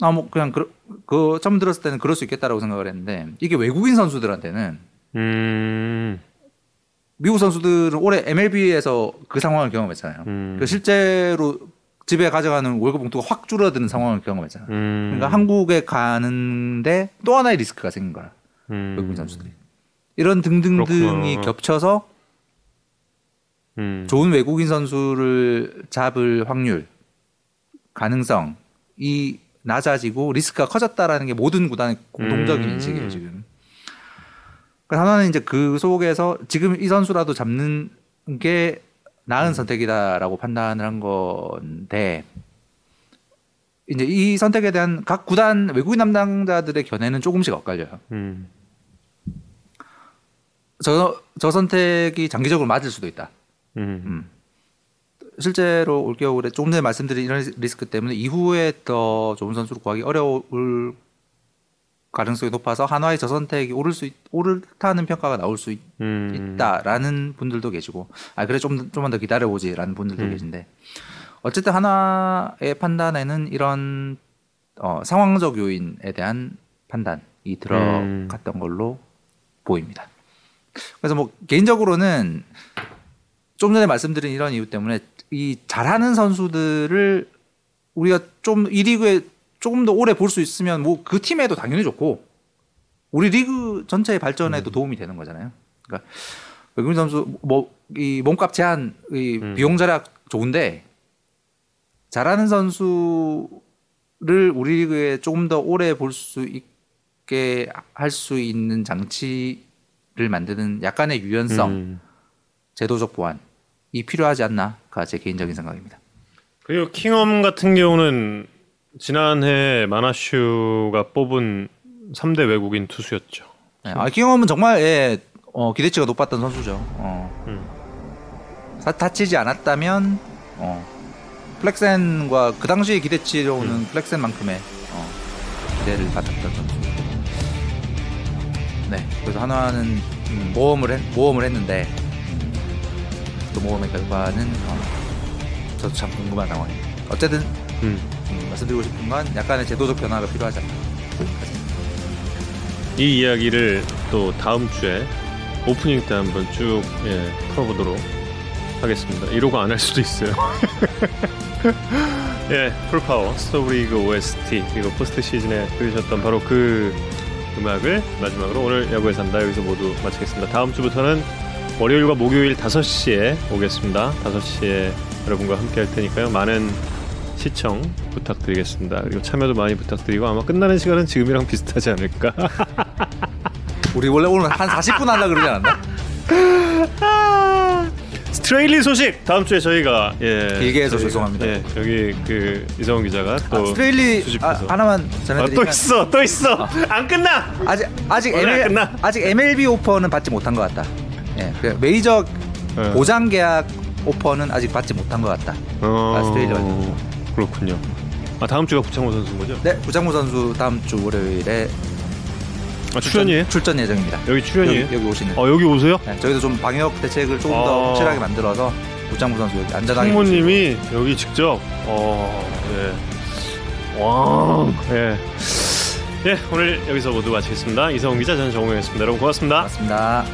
아뭐 그냥 그, 그 처음 들었을 때는 그럴 수 있겠다라고 생각을 했는데 이게 외국인 선수들한테는 음. 미국 선수들은 올해 MLB에서 그 상황을 경험했잖아요. 음. 그 실제로 집에 가져가는 월급 봉투가 확 줄어드는 상황을 경험했잖아요. 음. 그러니까 한국에 가는데 또 하나의 리스크가 생긴 거야. 음. 외국인 선수들이. 이런 등등등이 그렇구나. 겹쳐서 음. 좋은 외국인 선수를 잡을 확률, 가능성이 낮아지고 리스크가 커졌다라는 게 모든 구단의 공동적인 음. 인식이에요 지금. 그러니까 하나는 이제 그 속에서 지금 이 선수라도 잡는 게 나은 음. 선택이다라고 판단을 한 건데 이제 이 선택에 대한 각 구단 외국인 담당자들의 견해는 조금씩 엇갈려요. 음. 저, 저 선택이 장기적으로 맞을 수도 있다. 음. 음. 실제로 올겨울에 조금 전에 말씀드린 이런 리스크 때문에 이후에 더 좋은 선수를 구하기 어려울 가능성이 높아서 한화의 저 선택이 오를 수 있, 옳다는 평가가 나올 수 있, 음. 다라는 분들도 계시고 아 그래 좀 좀만 더 기다려 보지라는 분들도 음. 계신데 어쨌든 하나의 판단에는 이런 어, 상황적 요인에 대한 판단이 들어갔던 걸로 보입니다. 그래서 뭐 개인적으로는 좀 전에 말씀드린 이런 이유 때문에 이 잘하는 선수들을 우리가 좀이 리그에 조금 더 오래 볼 수 있으면 뭐 그 팀에도 당연히 좋고 우리 리그 전체의 발전에도 도움이 되는 거잖아요. 그러니까 외국인 선수 뭐 이 몸값 제한 이 음. 비용 절약 좋은데 잘하는 선수를 우리 리그에 조금 더 오래 볼 수 있게 할 수 있는 장치를 만드는 약간의 유연성, 음. 제도적 보완이 필요하지 않나가 제 개인적인 생각입니다. 그리고 킹엄 같은 경우는 지난해 마나슈가 뽑은 3대 외국인 투수였죠. 네, 아, 킹엄은 정말 예, 어, 기대치가 높았던 선수죠. 어. 음. 사- 다치지 않았다면 어, 플렉센과 그 당시의 기대치로는 음. 플렉센만큼의 어, 기대를 받았던 선수. 네, 그래서 한화는 음, 모험을 했, 모험을 했는데 음, 그 모험의 결과는 어, 저도 참 궁금한 상황입니다. 어쨌든 음. 음, 말씀드리고 싶은 건 약간의 제도적 변화가 필요하지 않나. 이 이야기를 또 다음 주에 오프닝 때 한번 쭉 예, 풀어보도록 하겠습니다. 이러고 안 할 수도 있어요. 예, full power 스토브리그 OST 그리고 포스트 시즌에 들으셨던 바로 그 음악을 마지막으로 오늘 야구에 산다 여기서 모두 마치겠습니다. 다음 주부터는 월요일과 목요일 5시에 오겠습니다. 5시에 여러분과 함께 할 테니까요. 많은 시청 부탁드리겠습니다. 그리고 참여도 많이 부탁드리고 아마 끝나는 시간은 지금이랑 비슷하지 않을까. 우리 원래 오늘 한 40분 하려 그러지 않았나? 스트레일리 소식 다음 주에 저희가 예, 길게 해서 저희가, 죄송합니다. 예, 여기 그 이성훈 기자가 또 아, 스트레일리 아. 하나만 아, 또 전해드리면 있어 또 있어 안 끝나 아직 아직 ML, 끝나? 아직 MLB 오퍼는 받지 못한 것 같다. 예, 그 메이저 예. 보장 계약 오퍼는 아직 받지 못한 것 같다. 어, 아 스트레일리 아 그렇군요 아 다음 주가 구창모 선수인 거죠? 네, 구장무 선수 다음 주 월요일에 아 출연이에요? 출전 예정입니다. 여기 출연이에요? 여기, 여기 오시는. 어 여기 오세요? 네, 저희도 좀 방역 대책을 조금 더 아. 확실하게 만들어서 구장무 선수 여기 안전하게. 창모님이 여기 직접 어 예. 와, 예. 예, 오늘 여기서 모두 마치겠습니다. 이성훈 기자, 저는 정우영이었습니다. 여러분 고맙습니다. 맞습니다.